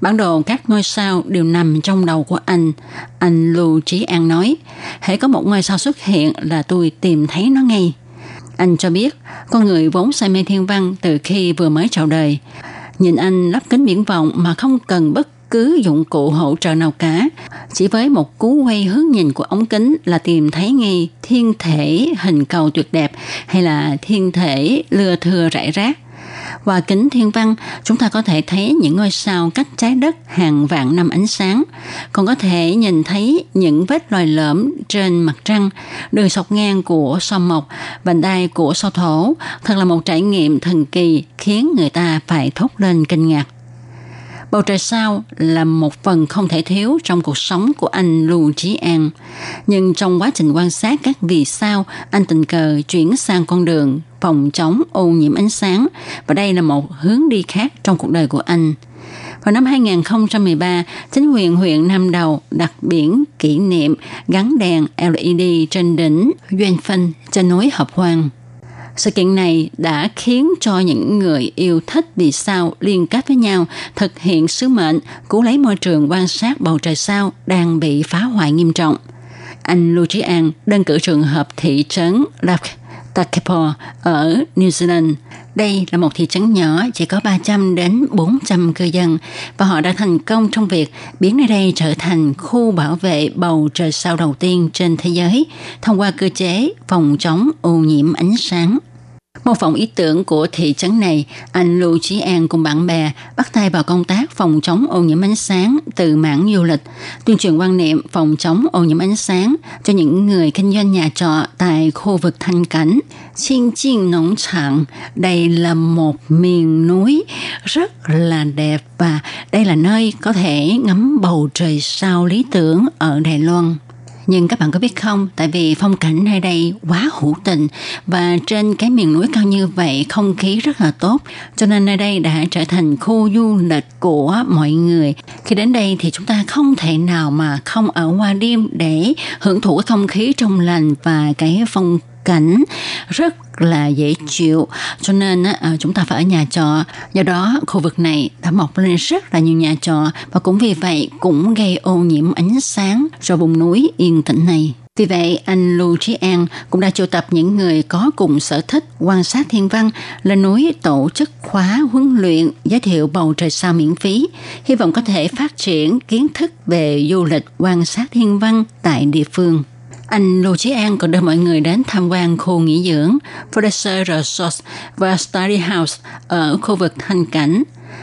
Bản đồ các ngôi sao đều nằm trong đầu của anh. Anh Lưu Trí An nói, hãy có một ngôi sao xuất hiện là tôi tìm thấy nó ngay. Anh cho biết, con người vốn say mê thiên văn từ khi vừa mới chào đời. Nhìn anh lắp kính viễn vọng mà không cần bất cứ dụng cụ hỗ trợ nào cả. Chỉ với một cú quay hướng nhìn của ống kính là tìm thấy ngay thiên thể hình cầu tuyệt đẹp hay là thiên thể lừa thừa rải rác và kính thiên văn, chúng ta có thể thấy những ngôi sao cách trái đất hàng vạn năm ánh sáng, còn có thể nhìn thấy những vết loài lõm trên mặt trăng, đường sọc ngang của sao mộc, vành đai của sao thổ. Thật là một trải nghiệm thần kỳ khiến người ta phải thốt lên kinh ngạc. Bầu trời sao là một phần không thể thiếu trong cuộc sống của anh Lưu Trí An. Nhưng trong quá trình quan sát các vì sao, anh tình cờ chuyển sang con đường phòng chống ô nhiễm ánh sáng và đây là một hướng đi khác trong cuộc đời của anh. Vào năm 2013, chính quyền huyện Nam Đầu đặt biển kỷ niệm gắn đèn LED trên đỉnh Duyên Phân trên núi Hợp Hoàng. Sự kiện này đã khiến cho những người yêu thích vì sao liên kết với nhau, thực hiện sứ mệnh cứu lấy môi trường quan sát bầu trời sao đang bị phá hoại nghiêm trọng. Anh Lưu Trí An đơn cử trường hợp thị trấn Lake Takapo ở New Zealand. Đây là một thị trấn nhỏ, chỉ có 300 đến 400 cư dân, và họ đã thành công trong việc biến nơi đây trở thành khu bảo vệ bầu trời sao đầu tiên trên thế giới thông qua cơ chế phòng chống ô nhiễm ánh sáng. Mô phỏng ý tưởng của thị trấn này, anh Lưu Chí An cùng bạn bè bắt tay vào công tác phòng chống ô nhiễm ánh sáng từ mảng du lịch, tuyên truyền quan niệm phòng chống ô nhiễm ánh sáng cho những người kinh doanh nhà trọ tại khu vực thanh cảnh. Xin Chiên Nóng Trạng, đây là một miền núi rất là đẹp và đây là nơi có thể ngắm bầu trời sao lý tưởng ở Đài Loan. Nhưng các bạn có biết không, tại vì phong cảnh nơi đây quá hữu tình và trên cái miền núi cao như vậy không khí rất là tốt, cho nên nơi đây đã trở thành khu du lịch của mọi người. Khi đến đây thì chúng ta không thể nào mà không ở qua đêm để hưởng thụ cái không khí trong lành và cái phong cảnh rất là dễ chịu. Cho nên à, chúng ta phải ở nhà trọ. Do đó khu vực này đã mọc lên rất là nhiều nhà trọ và cũng vì vậy cũng gây ô nhiễm ánh sáng cho vùng núi yên tĩnh này. Vì vậy, anh Lưu Trí An cũng đã triệu tập những người có cùng sở thích quan sát thiên văn lên núi tổ chức khóa huấn luyện giới thiệu bầu trời sao miễn phí, hy vọng có thể phát triển kiến thức về du lịch quan sát thiên văn tại địa phương. Anh Lưu Chí An còn đưa mọi người đến tham quan khu nghỉ dưỡng Fraser Resort và Study House ở khu vực Thanh Cảnh.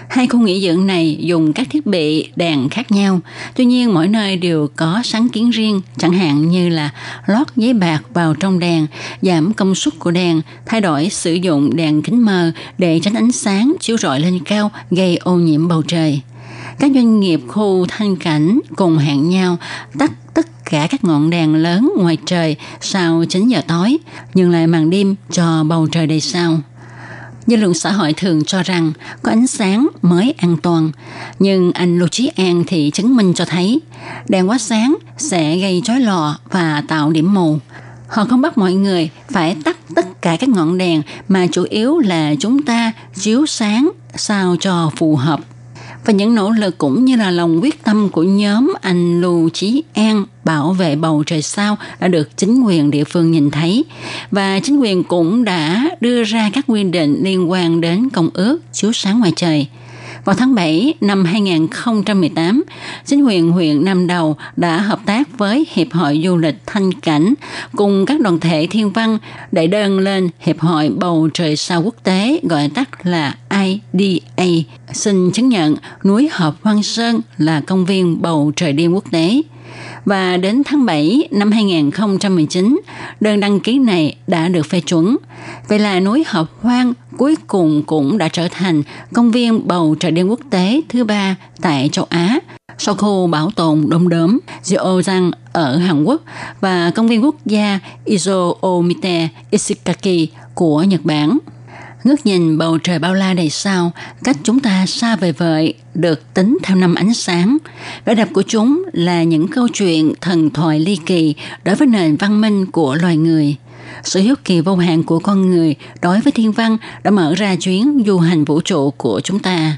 Hai khu nghỉ dưỡng này dùng các thiết bị đèn khác nhau, tuy nhiên mỗi nơi đều có sáng kiến riêng, chẳng hạn như là lót giấy bạc vào trong đèn, giảm công suất của đèn, thay đổi sử dụng đèn kính mờ để tránh ánh sáng chiếu rọi lên cao gây ô nhiễm bầu trời các doanh nghiệp khu thanh cảnh cùng hẹn nhau tắt tất cả các ngọn đèn lớn ngoài trời sau 9 giờ tối, nhưng lại màn đêm cho bầu trời đầy sao. Dư luận xã hội thường cho rằng có ánh sáng mới an toàn, nhưng anh Lưu Trí An thì chứng minh cho thấy đèn quá sáng sẽ gây chói lò và tạo điểm mù. Họ không bắt mọi người phải tắt tất cả các ngọn đèn mà chủ yếu là chúng ta chiếu sáng sao cho phù hợp và những nỗ lực cũng như là lòng quyết tâm của nhóm anh Lưu Chí An bảo vệ bầu trời sao đã được chính quyền địa phương nhìn thấy và chính quyền cũng đã đưa ra các quy định liên quan đến công ước chiếu sáng ngoài trời. Vào tháng 7 năm 2018, chính quyền huyện Nam Đầu đã hợp tác với Hiệp hội Du lịch Thanh Cảnh cùng các đoàn thể thiên văn để đơn lên Hiệp hội Bầu Trời Sao Quốc tế gọi tắt là IDA xin chứng nhận núi Hợp Hoang Sơn là công viên bầu trời đêm quốc tế và đến tháng 7 năm 2019, đơn đăng ký này đã được phê chuẩn. Vậy là núi Hợp Hoang cuối cùng cũng đã trở thành công viên bầu trời đêm quốc tế thứ ba tại châu Á sau khu bảo tồn Đông Đốm Jeozang ở Hàn Quốc và công viên quốc gia Izo-Omite Ishikaki của Nhật Bản ngước nhìn bầu trời bao la đầy sao, cách chúng ta xa vời vợi, được tính theo năm ánh sáng. Vẻ đẹp của chúng là những câu chuyện thần thoại ly kỳ đối với nền văn minh của loài người. Sự hiếu kỳ vô hạn của con người đối với thiên văn đã mở ra chuyến du hành vũ trụ của chúng ta.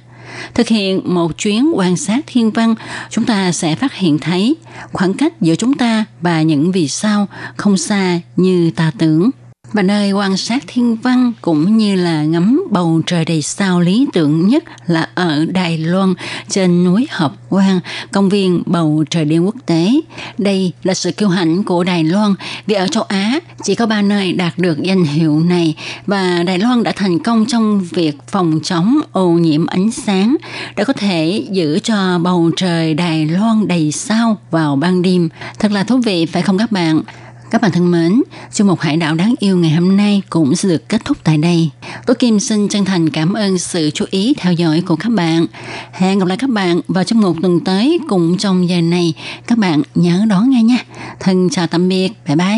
Thực hiện một chuyến quan sát thiên văn, chúng ta sẽ phát hiện thấy khoảng cách giữa chúng ta và những vì sao không xa như ta tưởng và nơi quan sát thiên văn cũng như là ngắm bầu trời đầy sao lý tưởng nhất là ở Đài Loan trên núi Hợp Quang, công viên bầu trời đêm quốc tế. Đây là sự kiêu hãnh của Đài Loan vì ở châu Á chỉ có ba nơi đạt được danh hiệu này và Đài Loan đã thành công trong việc phòng chống ô nhiễm ánh sáng để có thể giữ cho bầu trời Đài Loan đầy sao vào ban đêm. Thật là thú vị phải không các bạn? Các bạn thân mến, chương mục Hải đảo đáng yêu ngày hôm nay cũng sẽ được kết thúc tại đây. Tôi Kim xin chân thành cảm ơn sự chú ý theo dõi của các bạn. Hẹn gặp lại các bạn vào trong một tuần tới cùng trong giờ này. Các bạn nhớ đón nghe nha. Thân chào tạm biệt. Bye bye.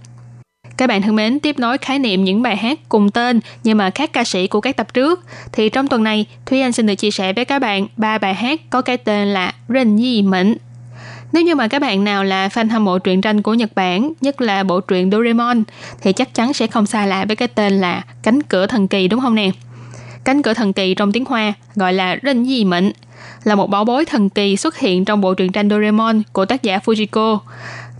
Các bạn thân mến, tiếp nối khái niệm những bài hát cùng tên nhưng mà khác ca sĩ của các tập trước. Thì trong tuần này, Thúy Anh xin được chia sẻ với các bạn ba bài hát có cái tên là Rình Di Mệnh. Nếu như mà các bạn nào là fan hâm mộ truyện tranh của Nhật Bản, nhất là bộ truyện Doraemon, thì chắc chắn sẽ không xa lạ với cái tên là Cánh cửa thần kỳ đúng không nè? Cánh cửa thần kỳ trong tiếng Hoa gọi là Rinh Di Mệnh, là một bảo bối thần kỳ xuất hiện trong bộ truyện tranh Doraemon của tác giả Fujiko.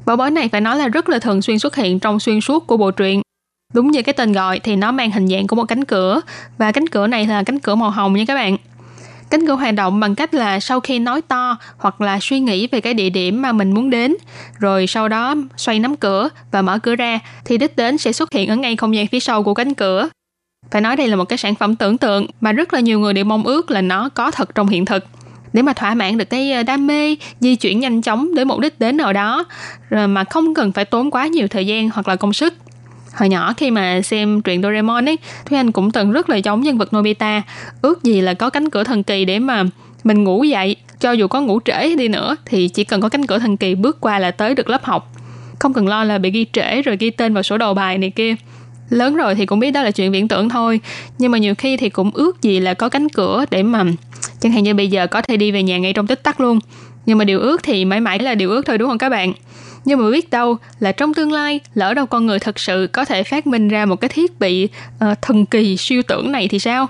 Bảo bối này phải nói là rất là thường xuyên xuất hiện trong xuyên suốt của bộ truyện. Đúng như cái tên gọi thì nó mang hình dạng của một cánh cửa và cánh cửa này là cánh cửa màu hồng nha các bạn. Cánh cửa hoạt động bằng cách là sau khi nói to hoặc là suy nghĩ về cái địa điểm mà mình muốn đến, rồi sau đó xoay nắm cửa và mở cửa ra thì đích đến sẽ xuất hiện ở ngay không gian phía sau của cánh cửa. Phải nói đây là một cái sản phẩm tưởng tượng mà rất là nhiều người đều mong ước là nó có thật trong hiện thực để mà thỏa mãn được cái ờ, đam mê, di chuyển nhanh chóng đến mục đích đến nào đó, rồi mà không cần phải tốn quá nhiều thời gian hoặc là công sức. Hồi nhỏ khi mà xem truyện Doraemon ấy, Thúy Anh cũng từng rất là giống nhân vật Nobita. Ước gì là có cánh cửa thần kỳ để mà mình ngủ dậy. Cho dù có ngủ trễ đi nữa, thì chỉ cần có cánh cửa thần kỳ bước qua là tới được lớp học. Không cần lo là bị ghi trễ rồi ghi tên vào sổ đầu bài này kia. Lớn rồi thì cũng biết đó là chuyện viễn tưởng thôi, nhưng mà nhiều khi thì cũng ước gì là có cánh cửa để mà chẳng hạn như bây giờ có thể đi về nhà ngay trong tích tắc luôn. Nhưng mà điều ước thì mãi mãi là điều ước thôi đúng không các bạn? Nhưng mà biết đâu là trong tương lai lỡ đâu con người thật sự có thể phát minh ra một cái thiết bị uh, thần kỳ siêu tưởng này thì sao?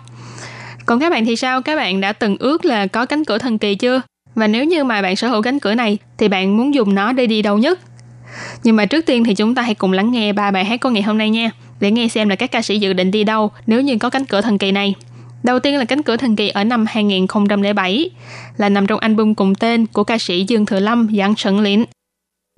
Còn các bạn thì sao? Các bạn đã từng ước là có cánh cửa thần kỳ chưa? Và nếu như mà bạn sở hữu cánh cửa này thì bạn muốn dùng nó để đi đâu nhất? Nhưng mà trước tiên thì chúng ta hãy cùng lắng nghe ba bài hát của ngày hôm nay nha. Để nghe xem là các ca sĩ dự định đi đâu nếu như có cánh cửa thần kỳ này. Đầu tiên là cánh cửa thần kỳ ở năm 2007, là nằm trong album cùng tên của ca sĩ Dương Thừa Lâm, Giang sẩn Lĩnh.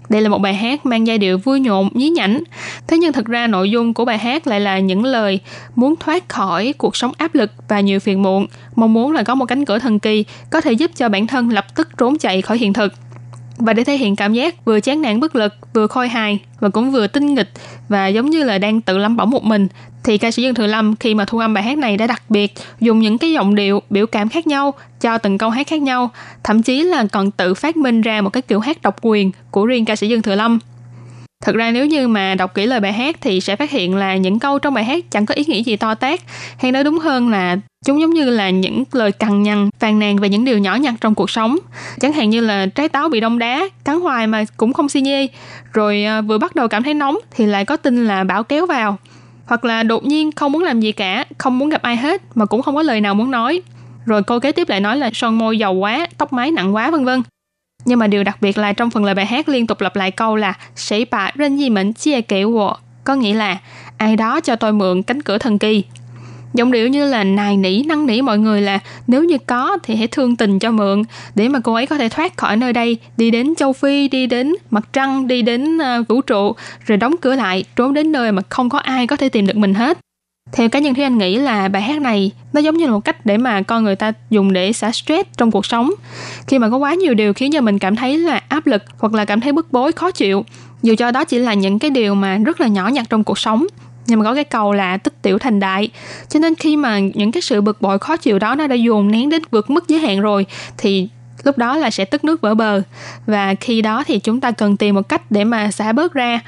Đây là một bài hát mang giai điệu vui nhộn, nhí nhảnh. Thế nhưng thực ra nội dung của bài hát lại là những lời muốn thoát khỏi cuộc sống áp lực và nhiều phiền muộn, mong muốn là có một cánh cửa thần kỳ có thể giúp cho bản thân lập tức trốn chạy khỏi hiện thực và để thể hiện cảm giác vừa chán nản bất lực vừa khôi hài và cũng vừa tinh nghịch và giống như là đang tự lắm bỏng một mình thì ca sĩ Dương Thừa Lâm khi mà thu âm bài hát này đã đặc biệt dùng những cái giọng điệu biểu cảm khác nhau cho từng câu hát khác nhau thậm chí là còn tự phát minh ra một cái kiểu hát độc quyền của riêng ca sĩ Dương Thừa Lâm thực ra nếu như mà đọc kỹ lời bài hát thì sẽ phát hiện là những câu trong bài hát chẳng có ý nghĩa gì to tát, hay nói đúng hơn là chúng giống như là những lời cằn nhằn, phàn nàn về những điều nhỏ nhặt trong cuộc sống. Chẳng hạn như là trái táo bị đông đá, cắn hoài mà cũng không xi nhê, rồi à, vừa bắt đầu cảm thấy nóng thì lại có tin là bão kéo vào. Hoặc là đột nhiên không muốn làm gì cả, không muốn gặp ai hết mà cũng không có lời nào muốn nói. Rồi cô kế tiếp lại nói là son môi dầu quá, tóc mái nặng quá vân vân. Nhưng mà điều đặc biệt là trong phần lời bài hát liên tục lặp lại câu là sĩ bà rên gì mệnh chia kể có nghĩa là ai đó cho tôi mượn cánh cửa thần kỳ. Giọng điệu như là nài nỉ, năn nỉ mọi người là nếu như có thì hãy thương tình cho mượn. Để mà cô ấy có thể thoát khỏi nơi đây, đi đến châu Phi, đi đến mặt trăng, đi đến uh, vũ trụ, rồi đóng cửa lại, trốn đến nơi mà không có ai có thể tìm được mình hết. Theo cá nhân thì anh nghĩ là bài hát này nó giống như là một cách để mà con người ta dùng để xả stress trong cuộc sống. Khi mà có quá nhiều điều khiến cho mình cảm thấy là áp lực hoặc là cảm thấy bức bối khó chịu dù cho đó chỉ là những cái điều mà rất là nhỏ nhặt trong cuộc sống nhưng mà có cái cầu là tích tiểu thành đại. Cho nên khi mà những cái sự bực bội, khó chịu đó nó đã dồn nén đến vượt mức giới hạn rồi, thì lúc đó là sẽ tức nước vỡ bờ. Và khi đó thì chúng ta cần tìm một cách để mà xả bớt ra.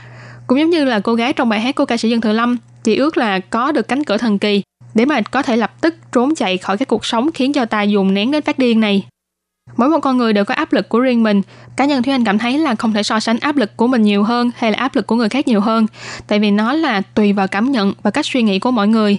Cũng giống như là cô gái trong bài hát của ca sĩ dân thừa lâm chỉ ước là có được cánh cửa thần kỳ để mà có thể lập tức trốn chạy khỏi cái cuộc sống khiến cho ta dùng nén đến phát điên này. Mỗi một con người đều có áp lực của riêng mình. Cá nhân Thúy Anh cảm thấy là không thể so sánh áp lực của mình nhiều hơn hay là áp lực của người khác nhiều hơn. Tại vì nó là tùy vào cảm nhận và cách suy nghĩ của mọi người.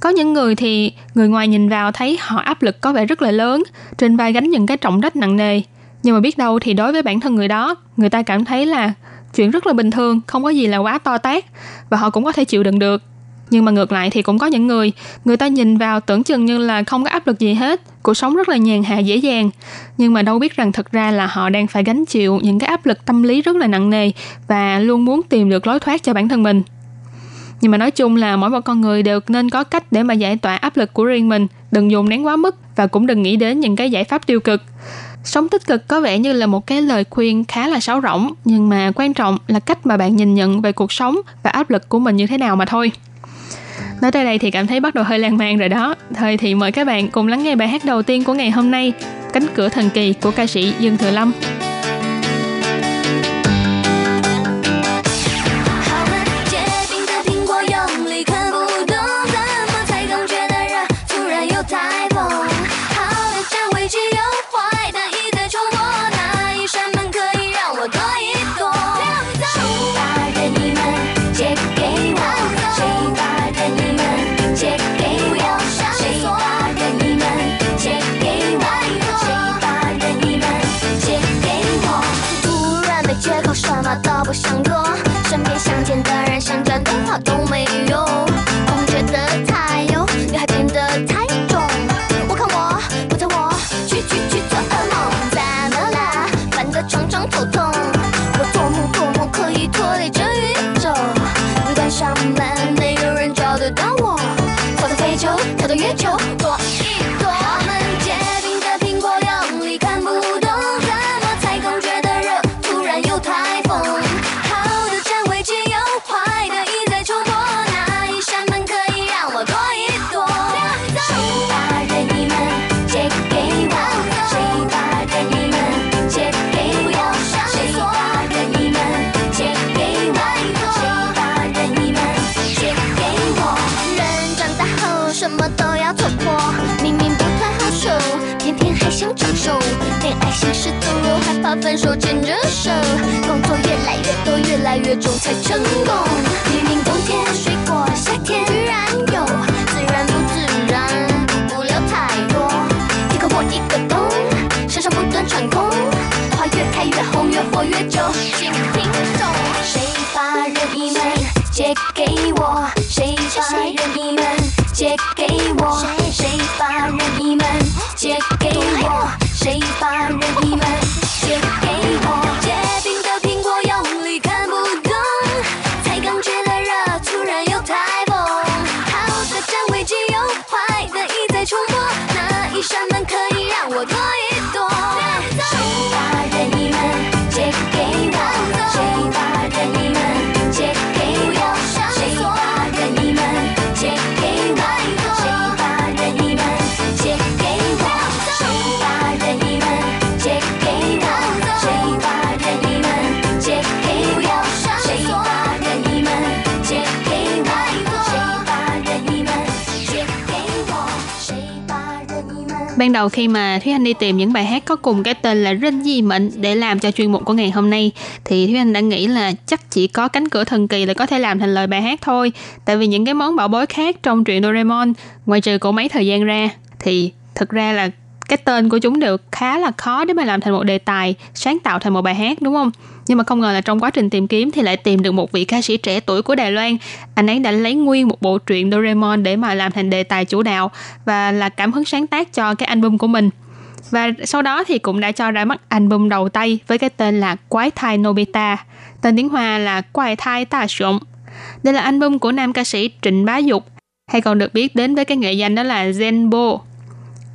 Có những người thì người ngoài nhìn vào thấy họ áp lực có vẻ rất là lớn, trên vai gánh những cái trọng trách nặng nề. Nhưng mà biết đâu thì đối với bản thân người đó, người ta cảm thấy là chuyện rất là bình thường không có gì là quá to tát và họ cũng có thể chịu đựng được nhưng mà ngược lại thì cũng có những người người ta nhìn vào tưởng chừng như là không có áp lực gì hết cuộc sống rất là nhàn hạ dễ dàng. Nhưng mà đâu biết rằng thật ra là họ đang phải gánh chịu những cái áp lực tâm lý rất là nặng nề và luôn muốn tìm được lối thoát cho bản thân mình. Nhưng mà nói chung là mỗi một con người đều nên có cách để mà giải tỏa áp lực của riêng mình. Đừng dùng nén quá mức và cũng đừng nghĩ đến những cái giải pháp tiêu cực. Sống tích cực có vẻ như là một cái lời khuyên khá là sáo rỗng, nhưng mà quan trọng là cách mà bạn nhìn nhận về cuộc sống và áp lực của mình như thế nào mà thôi. Nói tới đây thì cảm thấy bắt đầu hơi lan man rồi đó. Thôi thì mời các bạn cùng lắng nghe bài hát đầu tiên của ngày hôm nay, Cánh cửa thần kỳ của ca sĩ Dương Thừa Lâm. 分手牵着手，工作越来越多，越来越重才成功。明明冬天水果，夏天居然有，自然不自然，不了太多。一个破一个洞，身上不断穿空，花越开越红，越活越久，đầu khi mà Thúy Anh đi tìm những bài hát có cùng cái tên là Rinh Di Mệnh để làm cho chuyên mục của ngày hôm nay, thì Thúy Anh đã nghĩ là chắc chỉ có cánh cửa thần kỳ là có thể làm thành lời bài hát thôi. Tại vì những cái món bảo bối khác trong truyện Doraemon, ngoài trừ cổ máy thời gian ra, thì thực ra là cái tên của chúng đều khá là khó để mà làm thành một đề tài sáng tạo thành một bài hát, đúng không? Nhưng mà không ngờ là trong quá trình tìm kiếm thì lại tìm được một vị ca sĩ trẻ tuổi của Đài Loan. Anh ấy đã lấy nguyên một bộ truyện Doraemon để mà làm thành đề tài chủ đạo và là cảm hứng sáng tác cho cái album của mình. Và sau đó thì cũng đã cho ra mắt album đầu tay với cái tên là Quái thai Nobita. Tên tiếng Hoa là Quái thai Ta Sụng. Đây là album của nam ca sĩ Trịnh Bá Dục, hay còn được biết đến với cái nghệ danh đó là Zenbo.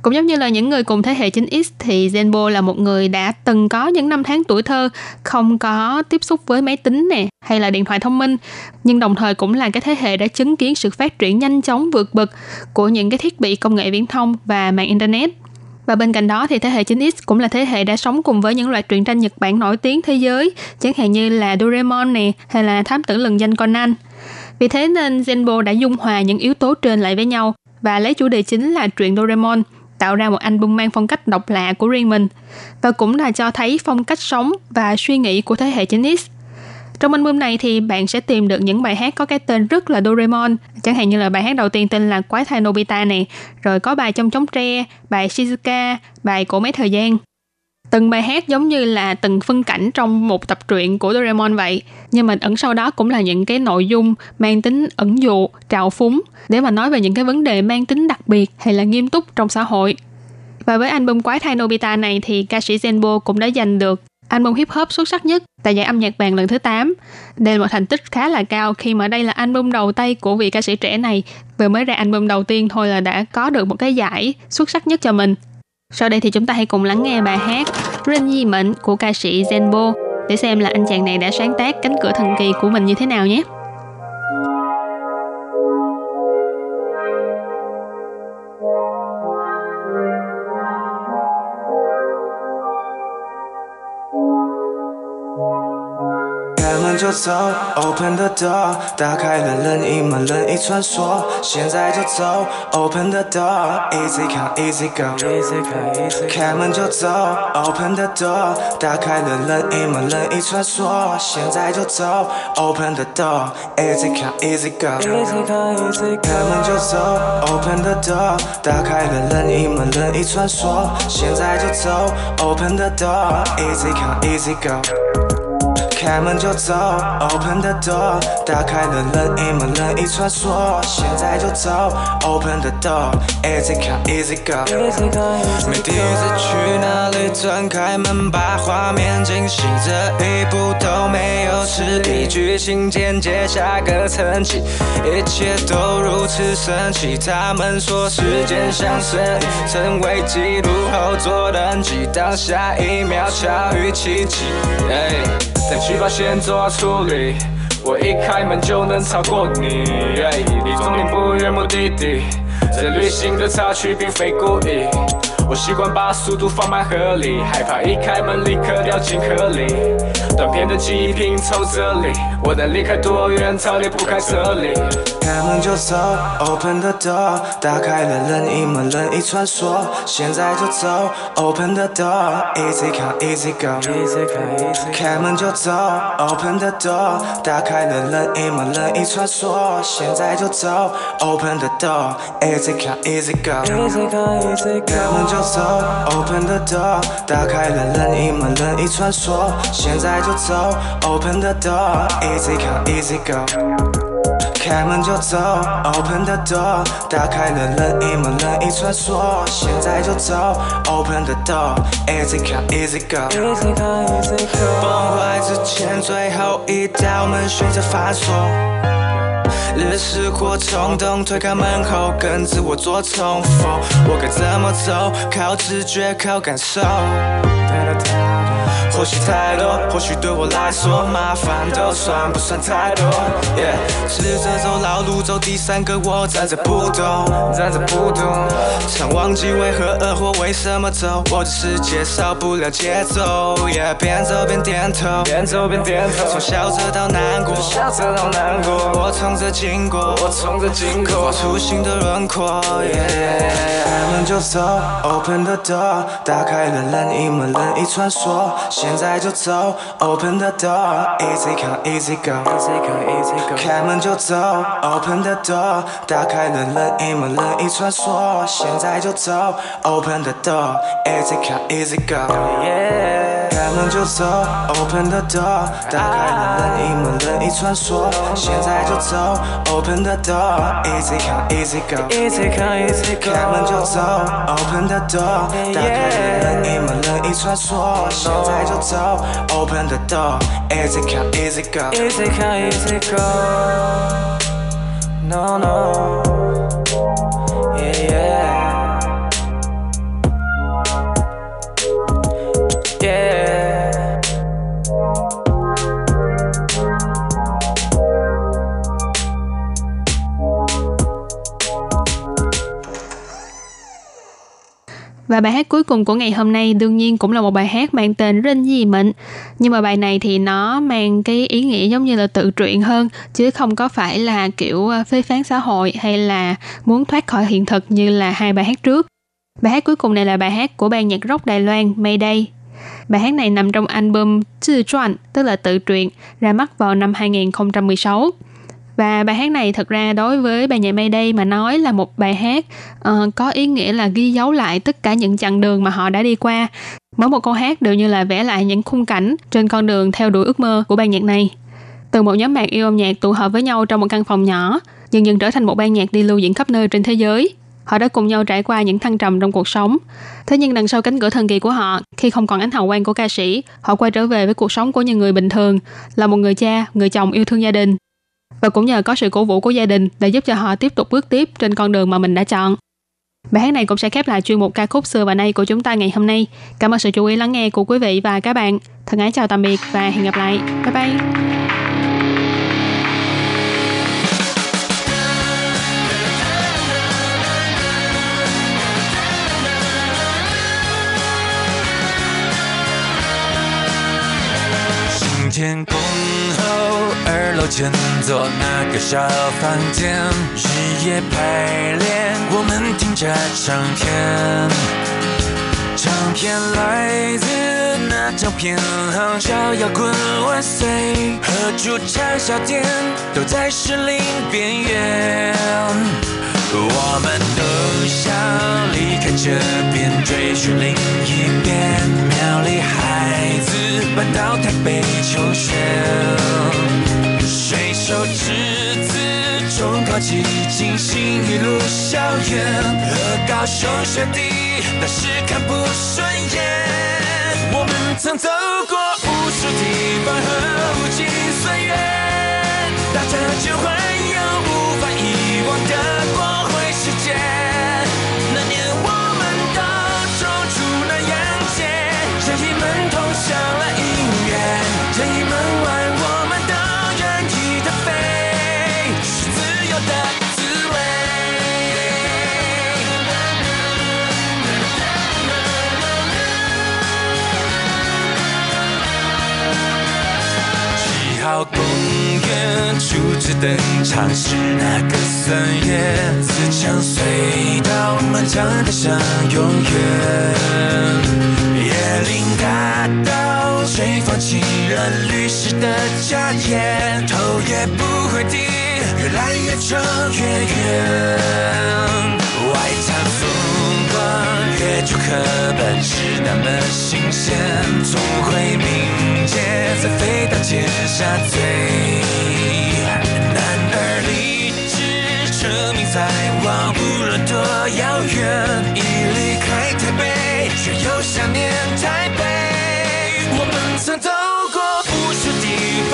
Cũng giống như là những người cùng thế hệ 9X thì Zenbo là một người đã từng có những năm tháng tuổi thơ không có tiếp xúc với máy tính nè hay là điện thoại thông minh nhưng đồng thời cũng là cái thế hệ đã chứng kiến sự phát triển nhanh chóng vượt bậc của những cái thiết bị công nghệ viễn thông và mạng internet. Và bên cạnh đó thì thế hệ 9X cũng là thế hệ đã sống cùng với những loạt truyện tranh Nhật Bản nổi tiếng thế giới, chẳng hạn như là Doraemon nè, hay là Thám tử lừng danh Conan. Vì thế nên Zenbo đã dung hòa những yếu tố trên lại với nhau và lấy chủ đề chính là truyện Doraemon tạo ra một album mang phong cách độc lạ của riêng mình và cũng là cho thấy phong cách sống và suy nghĩ của thế hệ 9X. Trong album này thì bạn sẽ tìm được những bài hát có cái tên rất là Doraemon, chẳng hạn như là bài hát đầu tiên tên là Quái thai Nobita này, rồi có bài Trong chóng tre, bài Shizuka, bài Cổ mấy thời gian. Từng bài hát giống như là từng phân cảnh trong một tập truyện của Doraemon vậy, nhưng mà ẩn sau đó cũng là những cái nội dung mang tính ẩn dụ, trào phúng để mà nói về những cái vấn đề mang tính đặc biệt hay là nghiêm túc trong xã hội. Và với album Quái thai Nobita này thì ca sĩ Zenbo cũng đã giành được album hip hop xuất sắc nhất tại giải âm nhạc vàng lần thứ 8. Đây là một thành tích khá là cao khi mà đây là album đầu tay của vị ca sĩ trẻ này. Vừa mới ra album đầu tiên thôi là đã có được một cái giải xuất sắc nhất cho mình. Sau đây thì chúng ta hãy cùng lắng nghe bài hát Rin Di Mệnh của ca sĩ Zenbo để xem là anh chàng này đã sáng tác cánh cửa thần kỳ của mình như thế nào nhé. 门就走，Open the door，打开了任意门，任意穿梭，现在就走，Open the door，Easy come easy go，Easy come easy。开门就走，Open the door，打开了任意门，任意穿梭，现在就走，Open the door，Easy come easy go，Easy come easy。开门就走，Open the door，打开了任意门，任意穿梭，现在就走，Open the door，Easy come easy go。开门就走，Open the door，打开了任意门，任意穿梭，现在就走，Open the door，Easy come easy go。没第一次去哪里，转开门把画面惊醒，这一步都没有迟疑，剧情简介下个层级，一切都如此神奇。他们说时间像生意，成为记录后做登记，当下一秒巧遇奇迹。再去把线做好处理，我一开门就能超过你。离终点不远，目的地，这旅行的插曲并非故意。我习惯把速度放慢合理，害怕一开门立刻掉进河里。短片的记忆拼凑这里，我能离开多远，逃离不开这里。开门就走，Open the door，打开了任意门，任意穿梭，现在就走，Open the door，Easy come easy go。开门就走，Open the door，打开了任意门，任意穿梭，现在就走，Open the door，Easy come easy go。开门就走，Open the door，打开了任意门，任意穿梭，现在就走，Open the door，Easy come easy go。开门就走，Open the door，打开了任意门，任意穿梭，现在就走，Open the door，Easy come easy go。崩坏之前最后一道门选择反锁。日式或冲动，推开门后跟自我做重逢。我该怎么走？靠直觉，靠感受。或许太多，或许对我来说麻烦都算不算太多。试着走老路，走第三个我站着不动，站着不动。常忘记为何而活，为什么走？我的世界少不了节奏。边走边点头，边走边点头。从笑着到难过，笑着到难过。我从这经过，我从这经过，出新的轮廓。开门就走，Open the door，打开了任意门，任意穿梭。现在就走，Open the door，Easy come easy go。开门就走，Open the door，打开了任意门，任意穿梭。现在就走，Open the door，Easy come easy go。 开门就走，Open the door，打开了任意门，任意穿梭。现在就走，Open the door，Easy come easy go。开门就走，Open the door，打开了任意门，任意穿梭。现在就走，Open the door，Easy come easy go。Easy come easy go。No Và bài hát cuối cùng của ngày hôm nay đương nhiên cũng là một bài hát mang tên Rinh Di Mệnh. Nhưng mà bài này thì nó mang cái ý nghĩa giống như là tự truyện hơn, chứ không có phải là kiểu à, phê phán xã hội hay là muốn thoát khỏi hiện thực như là hai bài hát trước. Bài hát cuối cùng này là bài hát của ban nhạc rock Đài Loan Mayday. Bài hát này nằm trong album Chư Chuan, tức là tự truyện, ra mắt vào năm 2016. Và bài hát này thật ra đối với bài nhạc Mayday mà nói là một bài hát uh, có ý nghĩa là ghi dấu lại tất cả những chặng đường mà họ đã đi qua. Mỗi một câu hát đều như là vẽ lại những khung cảnh trên con đường theo đuổi ước mơ của ban nhạc này. Từ một nhóm bạn yêu âm nhạc tụ họp với nhau trong một căn phòng nhỏ, dần dần trở thành một ban nhạc đi lưu diễn khắp nơi trên thế giới. Họ đã cùng nhau trải qua những thăng trầm trong cuộc sống. Thế nhưng đằng sau cánh cửa thần kỳ của họ, khi không còn ánh hào quang của ca sĩ, họ quay trở về với cuộc sống của những người bình thường, là một người cha, người chồng yêu thương gia đình và cũng nhờ có sự cổ vũ của gia đình để giúp cho họ tiếp tục bước tiếp trên con đường mà mình đã chọn. Bài hát này cũng sẽ khép lại chuyên mục ca khúc xưa và nay của chúng ta ngày hôm nay. Cảm ơn sự chú ý lắng nghe của quý vị và các bạn. Thân ái chào tạm biệt và hẹn gặp lại. Bye bye. 天空。楼前座那个小房间，日夜排练，我们听着唱片。唱片来自那张片好小摇滚万岁，和驻唱小店都在士林边缘。我们都想离开这边，追寻另一边。苗栗孩子搬到台北求学，手指子中考几尽心一路校园，和高雄学弟那时看不顺眼，我们曾走过无数地方和无尽岁月，大家就会。次登场是那个三月，自强。隧道漫长的像永远。椰林大道，谁放弃了律师的家业？头也不回地，越来越丑越远。外滩风光，阅读课本是那么新鲜，总会铭记在飞到天下最。在望，无论多遥远，已离开台北，却又想念台北。我们曾走过无数地方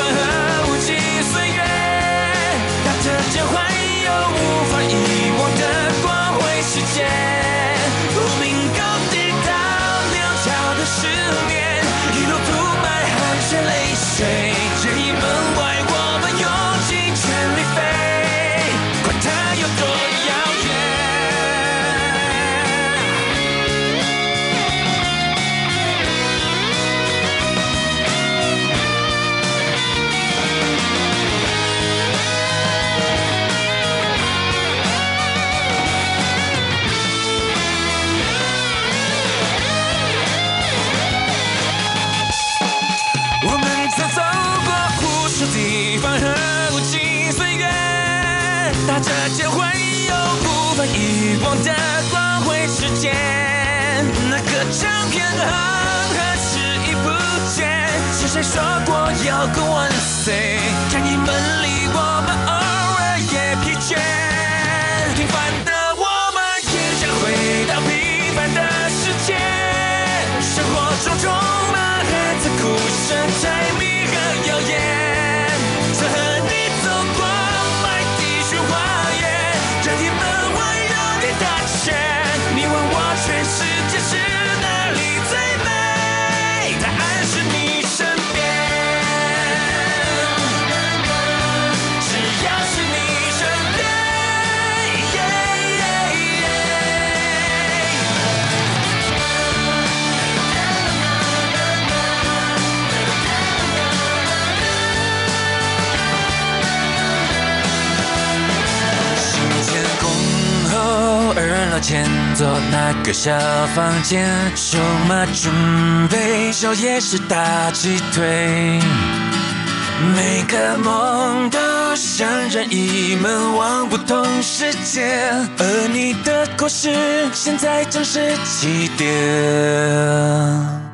个小房间，手马准备宵夜是大鸡腿。每个梦都像任意门往不同世界，而你的故事现在正是起点。